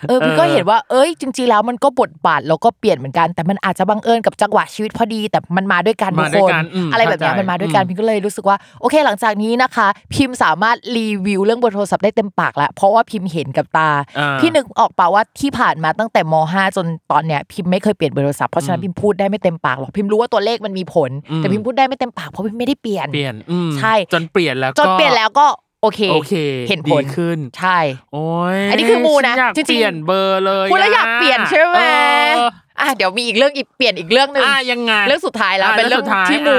เออพี่ก็เห็นว่าเอ้ยจริง ๆ แล้วมันก็บทบาทแล้วก็เปลี่ยนเหมือนกัน แต่มันอาจจะบังเอิญกับจังหวะชีวิตพอดี แต่มันมาด้วยกันทุมากด้ควยนกันอืมอะไรแบบเนี้ยเข้าใจมันมาด้วยกันอืมพี่ก็เลยรู้สึกว่าโอเคหลังจากนี้นะคะ พิมพ์สามารถรีวิวเรื่องเบอร์โทรศัพท์ได้เต็มปากแล้วเพราะว่าพิมพ์เห็นกับตาอ่าพี่นึกออกป่าว่าที่ผ่านมาตั้งแต่ม .5 จนตอนเนี้ยพิมพ์ไม่เคยเปลี่ยนเบอร์โทรศัพท์เพราะฉะนั้นพิมพ์พูดได้ไม่เต็มปากหรอกพิมพ์รู้ว่าตัวเลขมันมีผลอืมแต่พิมพ์พูดได้ไม่เต็มปากเพราะพิมพ์ไม่ได้เปลี่ยนเปลี่ยนอืมใช่จนเปลี่ยนแล้วจนเปลี่ยนแล้วก็ โอเค โอเค เห็นผดีลขึ้น ใช่ โอ้ยอันนี้คือมูนะฉัอยากจริงๆเปลี่ยนเบอร์เลยพูดแล้วอยากเปลี่ยนใช่ไหมเอออะเดี๋ยวมีอีกเรื่องอีกเปลี่ยนอีกเรื่องหนึ่งอะยังไงเรื่องสุดท้ายแล้วอะเป็นเรื่องเรื่องสุดท้ายที่มู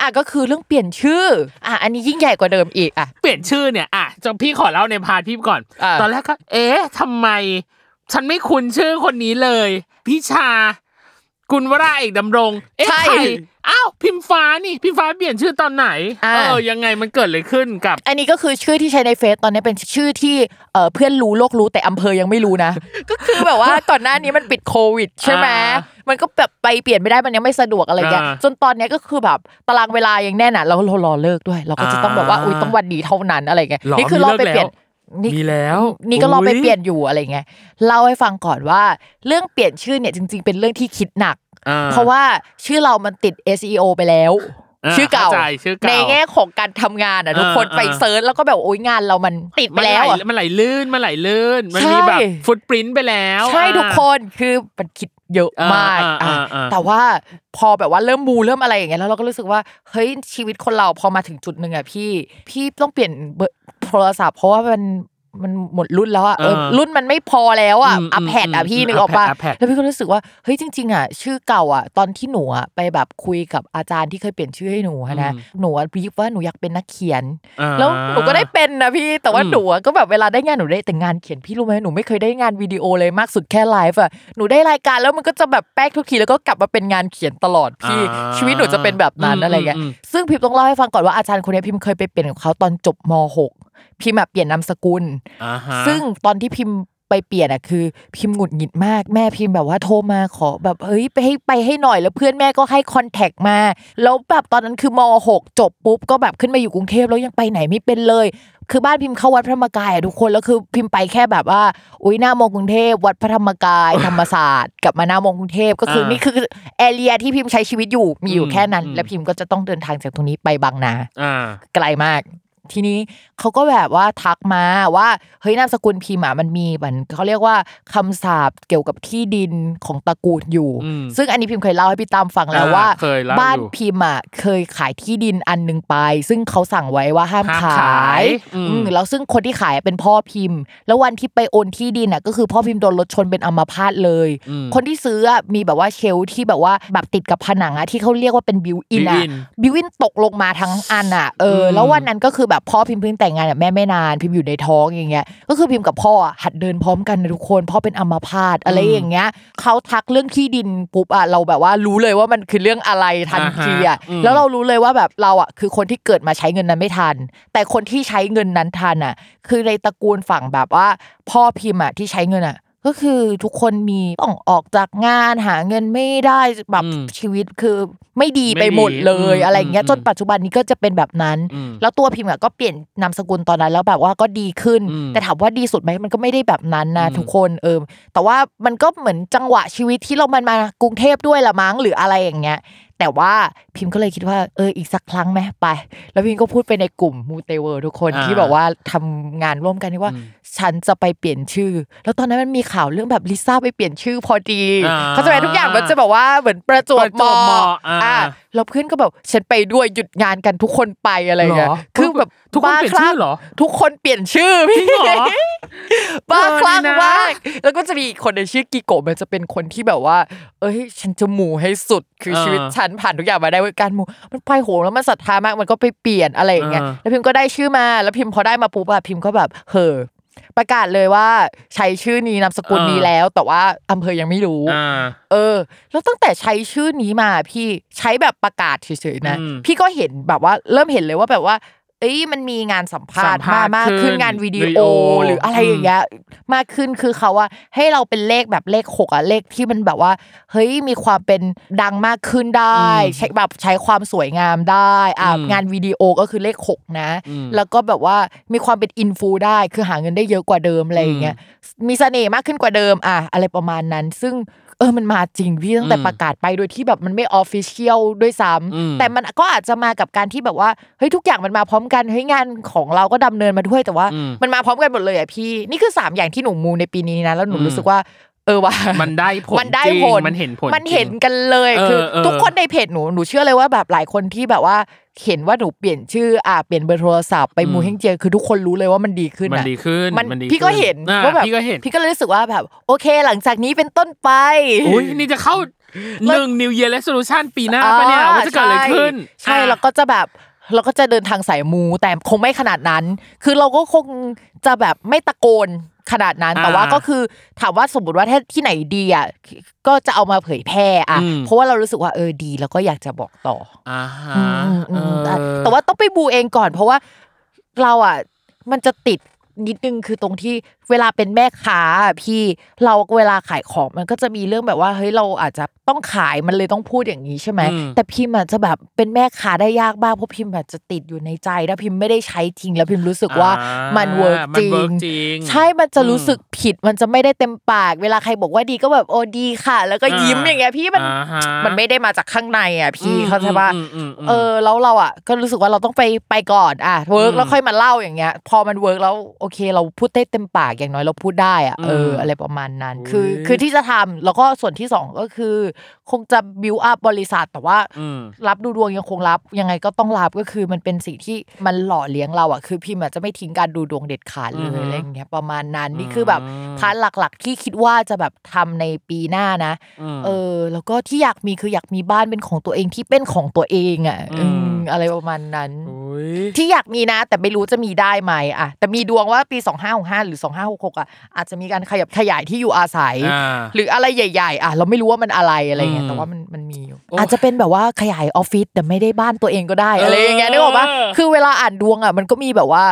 อะก็คือเรื่องเปลี่ยนชื่ออะอันนี้ยิ่งใหญ่กว่าเดิมอีกอะเปลี่ยนชื่อเนี่ยอะจงพี่ขอเล่าใน part พี่ก่อนอะตอนแรกก็เอ๊ะทำไม ฉันไม่คุ้นชื่อคนนี้เลยพี่ชา กุลวราเอกดำรงเอ๊ะใช่ใครอ้าวพิมฟ้านี่พิมฟ้าเปลี่ยนชื่อตอนไหนอะเออยังไงมันเกิดอะไรขึ้นกับ อันนี้ก็คือชื่อที่ใช้ในเฟซตอนนี้เป็นชื่อที่เอ่อเพื่อนรู้โลกรู้แต่อำเภอยังไม่รู้นะ ก็คือแบบว่าก่อนหน้านี้มันปิดโควิดใช่ไหมอ่ามันก็แบบไปเปลี่ยนไม่ได้มันยังไม่สะดวกอะไรเงี้ยอ่าจนตอนเนี้ยก็คือแบบตารางเวลายังแน่นอะเราเรารอเลิกด้วย เราก็จะต้องแบบว่าอ่าอุ้ยต้องวันดีเท่านั้นอะไรเงี้ยหรอนี่คือมีรอเลิกไปเปลี่ยนแล้ว นี่ มีแล้วนี่ก็รอไปอุ๊ยเปลี่ยนอยู่อะไรเงี้ยเล่าให้ฟังก่อนว่า เรื่องเปลี่ยนชื่อเนี่ยจริง ๆ เป็นเรื่องที่คิดหนักอ่ เพราะว่าชื่อเรามันติด SEO ไปแล้วอ่าชื่อเก่าเข้าใจชื่อเก่าในแง่ของการทำงานอะทุกคนอ่าไปเซิร์ชแล้วก็แบบโอ้ยงานเรามันติดไปมันแล้วไหลอะมันไหลลื่นมันไหลลื่นมันใช่มีแบบฟุตปรินต์ไปแล้วใช่อะทุกคนคือมันคิดเยอะมากอ่าอ่าอะอ่าแต่ว่าพอแบบว่าเริ่มมูเริ่มอะไรอย่างเงี้ยแล้วเราก็รู้สึกว่าเฮ้ยชีวิตคนเราพอมาถึงจุดหนึ่งอะพี่พี่ต้องเปลี่ยนเบอร์โทรศัพท์ เพราะว่ามัน มันหมดรุ่นแล้วอะเออเออรุ่นมันไม่พอแล้วอะอืมอัพแพดอะอืมพี่อืมนึกออกปะอัพแพดแล้วพี่ก็รู้สึกว่าเฮ้ยจริงๆอะชื่อเก่าอะตอนที่หนูอะไปแบบคุยกับอาจารย์ที่เคยเปลี่ยนชื่อให้หนูอะนะอืมหนูอะบีฟว่าหนูอยากเป็นนักเขียนอ่าแล้วหนูก็ได้เป็นนะพี่แต่ว่าอืมหนูอะก็แบบเวลาได้งานหนูได้แต่งานเขียนพี่รู้ไหมหนูไม่เคยได้งานวิดีโอเลยมากสุดแค่ไลฟ์อะหนูได้รายการแล้วมันก็จะแบบแป๊กทุกทีแล้วก็กลับมาเป็นงานเขียนตลอดพี่อ่าชีวิตหนูจะเป็นแบบนั้นอืมอะไรเงี้ยอืมซึ่งพิมพ์ต้องเล่าให้ฟังก่อนว่าอาจารย์คนนี้พิมพ์เคยไปเปลี่ยนกับเขาตอนจบม .6 พิมพ์แบบเปลี่ยนนามสกุลอ่าฮะซึ่งตอนที่พิมพ์ไปเปลี่ยนอะคือ พิมพ์หงุดหงิดมากแม่พิมพ์แบบว่าโทรมาขอแบบเฮ้ยไปให้ไปให้หน่อยแล้วเพื่อนแม่ก็ให้คอนแทคมา แล้วแบบตอนนั้นคือมหกจบปุ๊บก็แบบขึ้นมาอยู่กรุงเทพแล้วยังไปไหนไม่เป็นเลย คือบ้านพิมพ์เข้าวัดพระธรรมกายอะทุกคนแล้วคือพิมพ์ไปแค่แบบว่าอุ้ยหน้ามงกรุงเทพวัดพระธรรมกาย ธรรมศาสตร์กลับมาหน้ามงกรุงเทพก็คืออานี่คือแอเรียที่พิมพ์ใช้ชีวิตอยู่มีอยู่อืมแค่นั้นอืมและพิมพ์ก็จะต้องเดินทางจากตรงนี้ไปบางนาอ่าไกลมาก ทีนี้เขาก็แบบว่าทักมาว่าเฮ้ยนามสกุลพิมพ์อะมันมีเหมือนเขาเรียกว่าคำสาปเกี่ยวกับที่ดินของตระกูลอยู่อืมซึ่งอันนี้พิมพ์เคยเล่าให้พี่ตามฟังแล้วอ่าว่าเคยเล่า บ้านอยู่พิมพ์อะเคยขายที่ดินอันหนึ่งไป ซึ่งเขาสั่งไว้ว่าห้ามห้ามขาขายยอืมอืมแล้วซึ่งคนที่ขายเป็นพ่อพิมพ์ แล้ววันที่ไปโอนที่ดินอะก็คือพ่อพิมพ์โดนรถชนเป็นอัมพาตเลยอืมคนที่ซื้ออะมีแบบว่า shelf ที่แบบว่าแบบติดกับผนังอะที่เขาเรียกว่าเป็น built-in อะ built-in built-in ตกลงมาทั้งอันอะเอออืมแล้ววันนั้นก็คือแบบพ่อพิมพ์เพิ่งแต่งงานกับแม่ไม่นานพิมพ์อยู่ในท้องอย่างเงี้ยก็คือพิมพ์กับพ่ออะหัดเดินพร้อมกันนะทุกคนพ่อเป็นอัมพาตอะไรอย่างเงี้ยเขาทักเรื่องที่ดินปุ๊บอะเราแบบว่ารู้เลยว่ามันคือเรื่องอะไรทันทีอะอ่าฮะอืมแล้วเรารู้เลยว่าแบบเราอะคือคนที่เกิดมาใช้เงินนั้นไม่ทัน แต่คนที่ใช้เงินนั้นทันอะ คือในตระกูลฝั่งแบบว่า พ่อพิมพ์อะที่ใช้เงินอะ ก็คือทุกคนมีต้องออกจากงานหาเงินไม่ได้แบบอืมชีวิตคือไม่ดีไปไม่ดีหมดเลยอืมอะไรอย่างเงี้ยอืมจนปัจจุบันนี้ก็จะเป็นแบบนั้นอืมแล้วตัวพิมพ์อะก็เปลี่ยนนามสกุลตอนนั้นแล้วแบบว่าก็ดีขึ้นอืมแต่ถามว่าดีสุดไหมมันก็ไม่ได้แบบนั้นนะอืมทุกคนเออแต่ว่ามันก็เหมือนจังหวะชีวิตที่เรามันมากรุงเทพด้วยละมั้งหรืออะไรอย่างเงี้ยแต่ว่าพิมพ์ก็เลยคิดว่าเอออีกสักครั้งไหมไป แล้วพิมพ์ก็พูดไปในกลุ่มมูเตเวอร์ทุกคนอ่าที่แบบว่าทำงานร่วมกันที่ว่าอืมฉันจะไปเปลี่ยนชื่อ แล้วตอนนั้นมันมีข่าวเรื่องแบบลิซ่าไปเปลี่ยนชื่อพอดีอ่าเขาใจะไปทุกอย่างมันจะแบบว่าเหมือนประจวบประจวบเหมาะอ่าอ่าแล้วเพื่อนก็แบบฉันไปด้วยหยุดงานกันทุกคนไปอะไรเงี้ยหรอคือแบบทุกคนเปลี่ยนชื่อเหรอ ทุกคนเปลี่ยนชื่อพี่จริงเหรอบ้าคลั่งเออดีนะมากแล้วก็จะมีอีกคนในชื่อกิโกะมันจะเป็นคนที่แบบว่า เอ้ย ฉันจะหมูให้สุดคือชีวิตฉันผ่านทุกอย่างมาได้ด้วยการหมูมันไปโหแล้วมันศรัทธามากมันก็ไปเปลี่ยนอะไรอย่างเงี้ยอ่าแล้วพิมพ์ก็ได้ชื่อมาแล้วพิมพ์พอได้มาปุ๊บอะพิมพ์ก็แบบเห่อ ประกาศเลยว่าใช้ชื่อนี้นามสกุลนี้แล้ว แต่ว่าอำเภอยังไม่รู้อ่าเออ แล้วตั้งแต่ใช้ชื่อนี้มาพี่ใช้แบบประกาศเฉยๆนะอืมพี่ก็เห็นแบบว่าเริ่มเห็นเลยว่าแบบว่า เอ้ยมันมีงานสัมภาษณ์สัมภาษณ์มากขึ้นขึ้นงานวิดีวิดีโอโอหรืออะไรอืมอย่างเงี้ยมากขึ้นคือเขาว่าให้เราเป็นเลขแบบเลขหกอะเลขที่มันแบบว่าเฮ้ยมีความเป็นดังมากขึ้นได้ ใช้แบบใช้ความสวยงามได้อะอืมงานวิดีโอก็คือเลขหกนะอืมแล้วก็แบบว่ามีความเป็นอินฟูได้คือหาเงินได้เยอะกว่าเดิมอะไรอย่างเงี้ยมีเสน่ห์มากขึ้นกว่าเดิมอะอะไรประมาณนั้น ซึ่งเออมันมาจริงพี่ตั้งแต่อืมประกาศไปโดยที่แบบมันไม่ออฟฟิเชียลด้วยซ้อืมำแต่มันก็อาจจะมากับการที่แบบว่าเฮ้ยทุกอย่างมันมาพร้อมกันเฮ้ยงานของเราก็ดำเนินมาด้วยแต่ว่าอืมมันมาพร้อมกันหมดเลยอะพี่นี่คือสามอย่างที่หนูมูในปีนี้นะแล้วหนูอืมรู้สึกว่า เออว่ามันได้ผลมันได้จริงผลมันเห็นผลมันเห็นจริงกันเลยเออคือเออทุกคนในเพจหนูหนูเชื่อเลยว่าแบบหลายคนที่แบบว่าเห็นว่าหนูเปลี่ยนชื่ออะเปลี่ยนเบอร์โทรศัพท์ไปอืมมูเฮงเจียคือทุกคนรู้เลยว่ามันดีขึ้นมันอะดีขึ้นมันมันดีพี่ก็ขึ้นเห็นอ่าว่าแบบพี่ก็เห็นพี่ก็เลยรู้สึกว่าแบบโอเค หลังจากนี้เป็นต้นไปอุ้ยนี่จะเข้าหนึ่ง New Year Resolution ปีหน้าปะเนี่ยอ่ว่าจะเกิดอะไรขึ้น ใช่อะแล้วก็จะแบบ เราก็จะเดินทางสายมู แต่คงไม่ขนาดนั้น คือเราก็คงจะแบบไม่ตะโกนขนาดนั้น แต่ว่าก็คือถามว่าสมมติว่าถ้าที่ไหนดีอะก็จะเอามาเผยแพร่อะอืมเพราะว่าเรารู้สึกว่าเออดี แล้วก็อยากจะบอกต่ออ่าฮะอืมอืมเออะอแต่ว่าต้องไปมูเองก่อน เพราะว่าเราอะมันจะติด นิดนึงคือตรงที่เวลาเป็นแม่ค้าอะพี่เราเวลาขายของมันก็จะมีเรื่องแบบว่าเฮ้ยเราอาจจะต้องขายมันเลยต้องพูดอย่างนี้ใช่ไหมอืมแต่พิมพ์อาจจะแบบเป็นแม่ค้าได้ยากมากเพราะพิมพ์อาจจะติดอยู่ในใจถ้าพิมพ์ไม่ได้ใช้จริงแล้วพิมพ์รู้สึกว่าอ่มัน work จริงมัน work จริงใช่มันจะรู้สึกผิดมันจะไม่ได้เต็มปาก เวลาใครบอกว่าดีก็แบบโอ้ดีค่ะ แล้วก็ยิ้มอ่าอย่างเงี้ยพี่มันอ่าฮะมันไม่ได้มาจากข้างในอะพี่อืมเข้าใจปะอืมอืมอืมเออแล้วเราอะก็รู้สึกว่าเราต้องไปไปก่อนอะ work อืมแล้วค่อยมาเล่าอย่างเงี้ย พอมัน work แล้วโอเคเราพูดได้เต็มปากอย่างน้อยเราพูดได้อะเอออืมอะไรประมาณนั้นอุ๊ยคือคือที่จะทำแล้วก็ส่วนที่สองก็คือ คงจะบิวอัพบริษัทแต่ว่าอืมรับดูดวงยังคงรับยังไงก็ต้องรับก็คือมันเป็นสิ่งที่มันหล่อเลี้ยงเราอะคือพิมพ์อะจะไม่ทิ้งการดูดวงเด็ดขาดเลอือฮึยอะไรอย่างเงี้ยประมาณนั้นนี่อืมคือแบบ part หลัก ๆ ที่คิดว่าจะแบบทำในปีหน้านะมเออ แล้วก็ที่อยากมีคืออยากมีบ้านเป็นของตัวเองที่เป็นของตัวเองอะอืมอืมอะไรประมาณนั้นอุ๊ย ที่อยากมีนะ แต่ไม่รู้จะมีได้ไหมอะแต่มีดวงว่าปี 2565หรือ 2566อะอาจจะมีการขยับขยายที่อยู่อาศัยอ่าหรืออะไรใหญ่ ๆ อะ เราไม่รู้ว่ามันอะไรอะไรเงี้อืยมแต่ว่ามันมันมีอยู่โอ้อาจจะเป็นแบบว่าขยายออฟฟิศแต่ไม่ได้บ้านตัวเองก็ได้อะไรอย่างเงี้ยนึกออกปะเออคือเวลาอ่านดวงอะมันก็มีแบบว่า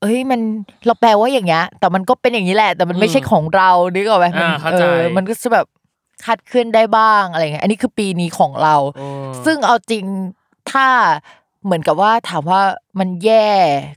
เอ้ยมันเราแปลว่าอย่างเงี้ยแต่มันก็เป็นอย่างนี้แหละ แต่มันไม่ใช่ของเรานึกออกไหมมันอ่าเข้าใจออมันก็จะแบบคัดขึ้นได้บ้างอะไรเงี้ยอันนี้คือปีนี้ของเราโอ้ซึ่งเอาจริงถ้า เหมือนกับว่าถามว่ามันแย่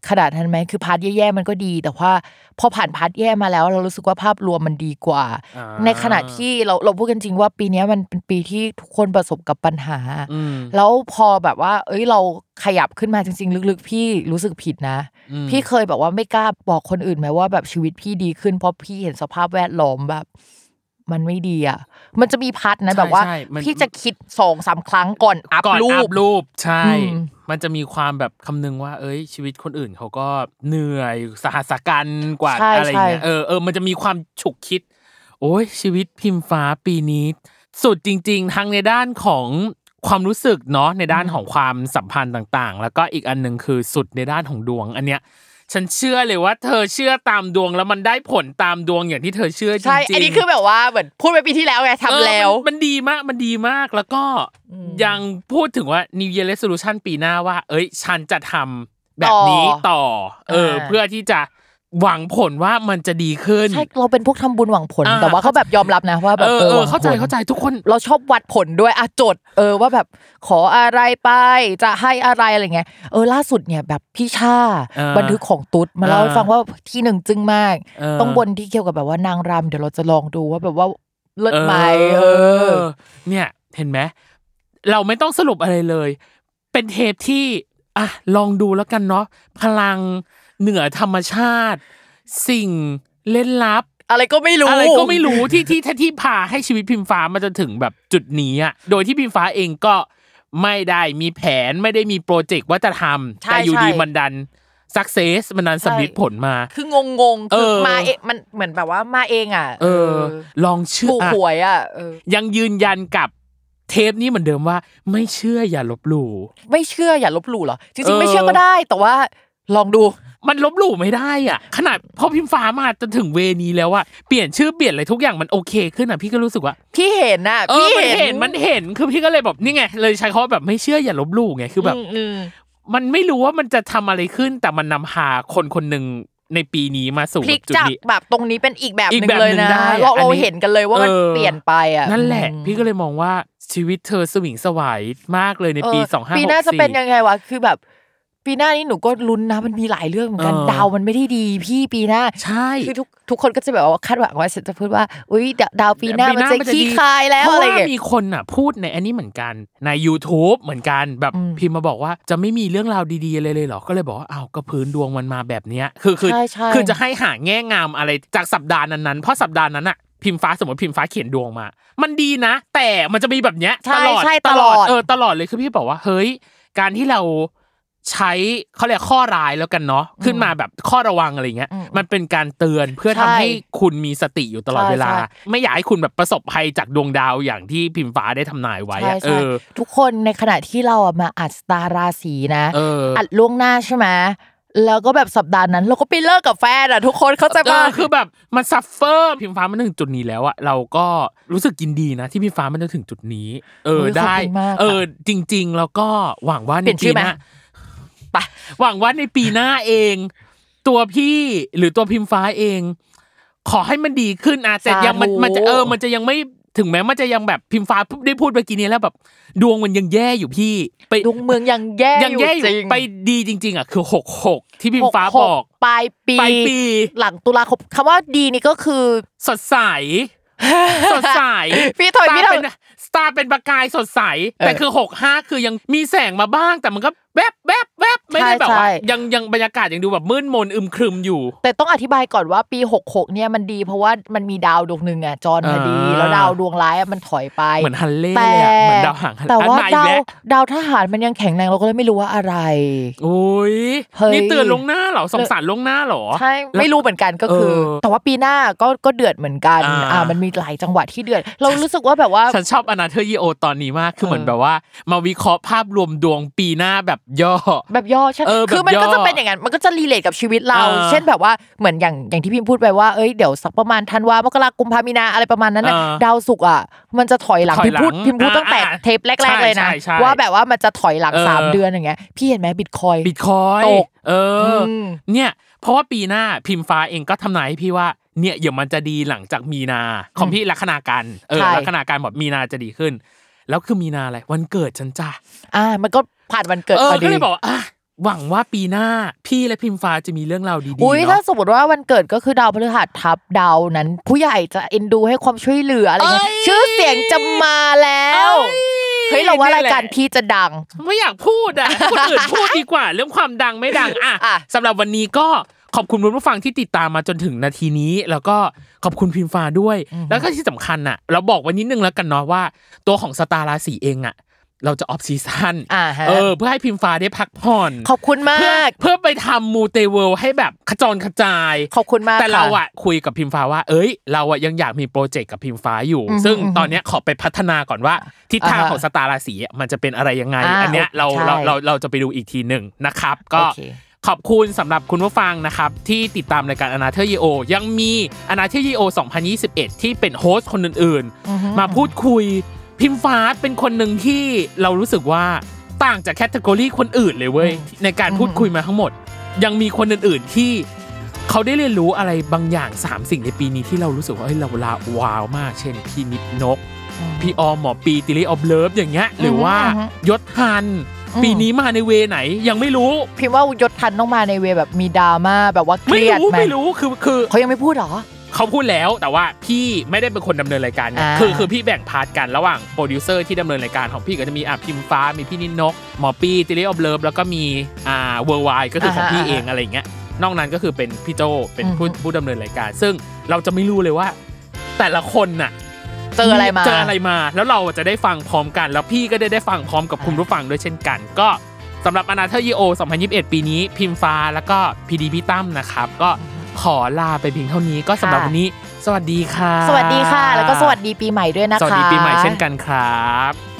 ขนาดนั้นไหมคือ part แย่ๆมันก็ดี แต่ว่าพอผ่าน part แย่มาแล้ว เรารู้สึกว่าภาพรวมมันดีกว่าอ่าในขณะที่เราเราพูดกันจริงว่าปีเนี้ยมันเป็นปีที่ทุกคนประสบกับปัญหาอืมแล้วพอแบบว่า เอ้ยเราขยับขึ้นมาจริง ๆ ลึกๆ พี่รู้สึกผิดนะอืมพี่เคยแบบว่าไม่กล้าบอกคนอื่นไหมว่าแบบชีวิตพี่ดีขึ้นเพราะพี่เห็นสภาพแวดล้อมแบบ มันไม่ดีอะมันจะมีพัดนะใช่แบบว่าใช่มันพี่จะคิดสองสามครั้งก่อนอัพก่อนรูอัปพรูปใช่อืมมันจะมีความแบบคำนึงว่า เอ้ย ชีวิตคนอื่นเขาก็เหนื่อยสหัสกันกว่าใช่อะไรเงี้ยใช่เออเออมันจะมีความฉุกคิด โอ้ยชีวิตพิมพ์ฟ้าปีนี้ สุดจริง ๆ ทั้งในด้านของความรู้สึกเนาะในด้านของความสัมพันธ์ต่างๆ แล้วก็อีกอันหนึ่งคือสุดในด้านของดวง อันเนี้ย ฉันเชื่อเลยว่า เธอเชื่อตามดวงแล้วมันได้ผลตามดวงอย่างที่เธอเชื่อจริงๆใช่อันนี้คือแบบว่าเหมือนพูดไปปีที่แล้วไงทำแล้วเออมันมันดีมากมันดีมากแล้วก็ยังพูดถึงว่า New Year Resolution ปีหน้าว่า เอ้ย ฉันจะทำแบบนี้ต่อต่อเอออ่าเพื่อที่จะ หวังผลว่ามันจะดีขึ้นใช่เราเป็นพวกทำบุญหวังผลอ่าแต่ว่าเขาแบบยอมรับนะว่าแบเอบอเออเอหอวังเข้าใจผลเข้าใจทุกคนเราชอบวัดผลด้วยอะจด เออว่าแบบขออะไรไปจะให้อะไรอะไรเงี้ยเออล่าสุดเนี่ยแบบพี่ชาเออบันทึกของตุ๊ดมาเล่าให้เออฟังว่าที่หนึ่งจึงมากเออต้องบนที่เกี่ยวกับแบบว่านางรำเดี๋ยวเราจะลองดูว่าแบบว่าเลิศไหมเออ เนี่ยเห็นไหมเราไม่ต้องสรุปอะไรเลย เป็นเทปที่อะลองดูแล้วกันเนาะพลัง เหนือธรรมชาติ สิ่งเล่นลับ อะไรก็ไม่รู้อะไรก็ไม่รู้ที่ที่ที่ที่พาให้ชีวิตพิมฟ้ามาจนถึงแบบจุดนี้อะโดยที่พิมฟ้าเองก็ไม่ได้มีแผนไม่ได้มีโปรเจกต์ว่าจะทำใช่แต่อยู่ใช่ดีมันดันสักเซสมันดันใช่สำลิดผลมา คืองงงๆคือเออมาเองมันเหมือนแบบว่ามาเองอะ เออ ลองเชื่ถูอกอะหวยอะเออยังยืนยันกับเทปนี้เหมือนเดิมว่า ไม่เชื่ออย่าลบหลู่ไม่เชื่ออย่าลบหลู่เหรอจเอริงอๆไม่เชื่อก็ได้ แต่ว่าลองดู มันลบหลู่ไม่ได้อะ ขนาดพอพิมฟ้ามาจนถึงเวนี้แล้วว่าเปลี่ยนชื่อเปลี่ยนอะไรทุกอย่างมันโอเคขึ้นอะพี่ก็รู้สึกว่าพี่เห็นน่ะเออพี่มันเห็นมันเห็นคือพี่ก็เลยแบบนี่ไงเลยใช้คำว่าแบบไม่เชื่ออย่าลบหลู่ไงคือแบบอืมอืมมันไม่รู้ว่ามันจะทำอะไรขึ้น แต่มันนำพาคนคนหนึ่งในปีนี้มาสู่พลิกจุดจากนี้แบบตรงนี้เป็นอีกแบบหอีกนึ่แบงบเลยหนึ่งนะได้อะเราอันเรานี้เห็นกันเลยว่ามันเออเปลี่ยนไปอะนั่นแหละอืมพี่ก็เลยมองว่าชีวิตเธอสวิงสวายมากเลยในปีเออสองห้าปีหน้าจะเป็นยังไงวะคือแบบ ปีหน้านี้หนูก็ลุ้นนะมันมีหลายเรื่องเหมือนกันเออดาวมันไม่ได้ดีพี่ปีหน้าใช่คือทุกทุกคนก็จะแบบว่าคาดหวังว่าฉันจะพูดว่าอุ้ยดาวปีหน้าปีมันจะขี้คายแล้วเพราะอะไรว่าเงี้ยมีคนอะพูดในอันนี้เหมือนกันใน YouTube เหมือนกันแบบอืมพิมพ์มาบอกว่าจะไม่มีเรื่องราวดีๆอะไรเลยเหรอก็เลยบอกว่าอ้าวก็พื้นดวงมันมาแบบเนี้ยคือคือใช่ใช่คือจะให้หาแง่งามอะไรจากสัปดาห์นั้นๆเพราะสัปดาห์นั้นอะพิมพ์ฟ้าสมมติพิมพ์ฟ้าเขียนดวงมา มันดีนะ แต่มันจะมีแบบเนี้ยใช่ตลอดใช่ตลอดเออตลอดเลยคือพี่บอกว่าเฮ้ยการที่เรา ใช้เขาเรียกข้อร้ายแล้วกันเนาะขึ้นมาแบบข้อระวังอะไรเงี้ยอืมมันเป็นการเตือนเพื่อทำใช่ให้คุณมีสติอยู่ตลอดใช่เวลาใช่ไม่อยากให้คุณแบบประสบภัยจากดวงดาวอย่างที่พิมพ์ฟ้าได้ทำนายไว้ใช่อะเอใช่อทุกคนในขณะที่เราอะมาอัดสตาร์ราศีนะเอออัอัดล่วงหน้าใช่ไหมแล้วก็แบบสัปดาห์นั้นเราก็ไปเลิกกับแฟนอะทุกคนเข้าใจเอปะอคือแบบมัน suffer พิมพ์ฟ้ามันถึงจุดนี้แล้วอะเราก็รู้สึกยินดีนะที่พิมพ์ฟ้ามันจะถึงจุดนี้ เออโอ้ยขอบได้คุณมากเอค่ะอจริง ๆ แล้วก็หวังว่าในเปลี่ยนชื่ปีอไหมหน้า ไปหวังว่าในปีหน้าเอง ตัวพี่หรือตัวพิมพ์ฟ้าเอง ขอให้มันดีขึ้นอะแต่ยังมันมันจะเออมันจะยังไม่ถึงแม้มันจะยังแบบพิมพ์ฟ้าได้พูดเมื่อกี้นี้แล้วแบบ ดวงมันยังแย่อยู่พี่ ไปดวงเมืองยังแย่ยังอยู่แย่อจริยู่งไปดีจริง ๆอะคือหกหกที่พิมพ์ฟ้าหบอกปลายปีปลายปี หลังตุลาคมคำว่าดีนี่ก็คือ สดใสสดใสพี่ถอยสตาพี่ร์ถอยเป็นสตาร์เป็นประกายสดใสเออแต่คือหกห้าคือยังมีแสงมาบ้าง แต่มันก็ แวบแวบแวบไม่ได้ใช่แบบว่าใช่ยังยังบรรยากาศยังดูแบบมืดมนอึมครึมอยู่ แต่ต้องอธิบายก่อนว่าปี66เนี่ยมันดีเพราะว่ามันมีดาวดวงหนึ่งอะจรพอดีอ่าแล้วดาวดวงร้ายอะมันถอยไปเหมือนฮันเล่แต่เลยอะเหมือนดาวหางฮันแต่ว่าอันใหม่อีกดาวแล้วดาวทหารมันยังแข็งแรงเราก็เลยไม่รู้ว่าอะไรโอ้ยเฮ้ยนี่เตือนลวงหน้าเหรอสงสารลวงหน้าเหรอใช่ไม่รู้เหมือนกันก็คือเออแต่ว่าปีหน้าก็ก็เดือดเหมือนกันอ่าอ่ามันมีหลายจังหวะที่เดือด เรารู้สึกว่าแบบว่าฉันชอบ Another Year Old ตอนนี้มากคือเออเหมือนแบบว่า มาวิเคราะห์ภาพรวมดวงปีหน้าแบบย่อแบบย่อใช่เออแบบคือมันก็ย่อจะเป็นอย่างนั้นมันก็จะ relate กับชีวิตเราเออเช่นแบบว่าเหมือนอย่างอย่างที่พิมพ์พูดไปว่าเอ้ยเดี๋ยวสักประมาณธันวามกรากุมภามีนาอะไรประมาณนั้นน่ะเออดาวศุกร์อะมันจะถอยหลังถอยพิมพ์พูดหลังพิมพ์พูดอ่าตั้งแต่อ่าเทปแรกๆเลยนะใช่ใช่ว่าแบบว่ามันจะถอยหลังเออสามเดือนอย่างเงี้ยพี่เห็นไหมบิตคอยน์บิตคอยน์ตกเอออมเนี่ย เพราะว่าปีหน้าพิมฟ้าเองก็ทำนายให้พี่ว่าเนี่ยเดี๋ยวมันจะดีหลังจากมีนาของพี่ลัคนาการเออใช่ลัคนาการแบบมีนาจะดีขึ้นแล้วคือมีนาอะไรวันเกิดฉันจ้ะอ่า มันก็ ผ่านวันเกิดเอพออก็ดีเลยบอกว่าอะหวังว่าปีหน้าพี่และพิมฟ้าจะมีเรื่องราวดีๆอุ้ยถ้าเนาะสมมติว่าวันเกิดก็คือดาวพฤหัสทับดาวนั้น ผู้ใหญ่จะเอ็นดูให้ความช่วยเหลืออะไรเงี้ยเอ้ยชื่อเสียงจะมาแล้วเฮ้ยเราว่ารายการพี่จะดัง ไม่อยากพูดอะ คนอื่นพูดดีกว่า เรื่องความดังไม่ดังอะอะ สำหรับวันนี้ก็ขอบคุณคุณผู้ฟังที่ติดตามมาจนถึงนาทีนี้ แล้วก็ขอบคุณพิมฟ้าด้วย แล้วก็ที่สำคัญอะ เราบอกไว้นิดนึงแล้วกันเนาะว่า ตัวของสตาร์ราศีเองอะ เราจะ off season อ่าฮะเออเพื่อให้พิมฟ้าได้พักผ่อนขอบคุณมาเพื่อกเพื่อไปทำมูเตเวิลให้แบบขจรกระจายขอบคุณมากแต่เราค่อะคุยกับพิมฟ้าว่า เอ้ย เราอะยังอยากมี project กับพิมฟ้าอยู่อือฮึซึ่งอือฮึตอนเนี้ยขอไปพัฒนาก่อนว่าทิศทางอ่าฮะของสตาร์ราศีอะมันจะเป็นอะไรยังไงอ่าอันเนี้ยเราใช่เราเราเราจะไปดูอีกทีหนึ่งนะครับ ก็โอเคขอบคุณสำหรับคุณผู้ฟังนะครับ ที่ติดตามรายการ Another Year Old ยังมี Another Year Old 2021 ที่เป็น host คนอื่นอือฮึๆมาพูดคุย พิมฟ้าเป็นคนหนึ่งที่เรารู้สึกว่าต่างจาก category คนอื่นเลยเว้ย ในการพูดคุยมาทั้งหมด ยังมีคนอื่นๆที่เขาได้เรียนรู้อะไรบางอย่าง 3 สิ่งในปีนี้ที่เรารู้สึกว่าเฮ้ยเราลา wow มาก เช่น พี่นิดนก พี่ออมหมอปีติลิออฟเลิฟอย่างเงี้ยหรือว่าอือฮึยศทันอืมปีนี้มาใน way ไหนยังไม่รู้ พิมพ์ว่ายศทันต้องมาใน way แบบมีดราม่าแบบว่าเครียดไม่รู้ไหมไม่รู้คือคือเขายังไม่พูดเหรอ เขาพูดแล้วแต่ว่าพี่ไม่ได้เป็นคนดำเนินรายการไงอ่า คือคือพี่แบ่ง part กันระหว่างโปรดิวเซอร์ที่ดำเนินรายการของพี่ก็จะมีอะพิมฟ้ามีพี่นิดนกหมอปีติลิออฟเลิฟแล้วก็มีอ่าเวอร์ไวก็คือของพี่เองอะไรอย่างเงี้ยนอกนั้นก็คือเป็นพี่โจเป็นผู้ผู้ดำเนินรายการ ซึ่งเราจะไม่รู้เลยว่า แต่ละคนน่ะ เจออะไรมา เจออะไรมา แล้วเราจะได้ฟังพร้อมกัน แล้วพี่ก็ได้ได้ฟังพร้อมกับคุณผู้ฟังด้วยเช่นกัน ก็สำหรับอนาเธอร์ยีโอ 2021 ปีนี้ พิมฟ้าแล้วก็พีดีพี่ตั้มนะครับ ก็ ขอลาไปเพียงเท่านี้ก็สำหรับวันนี้ สวัสดีค่ะ สวัสดีค่ะ แล้วก็สวัสดีปีใหม่ด้วยนะคะ สวัสดีปีใหม่เช่นกันครับ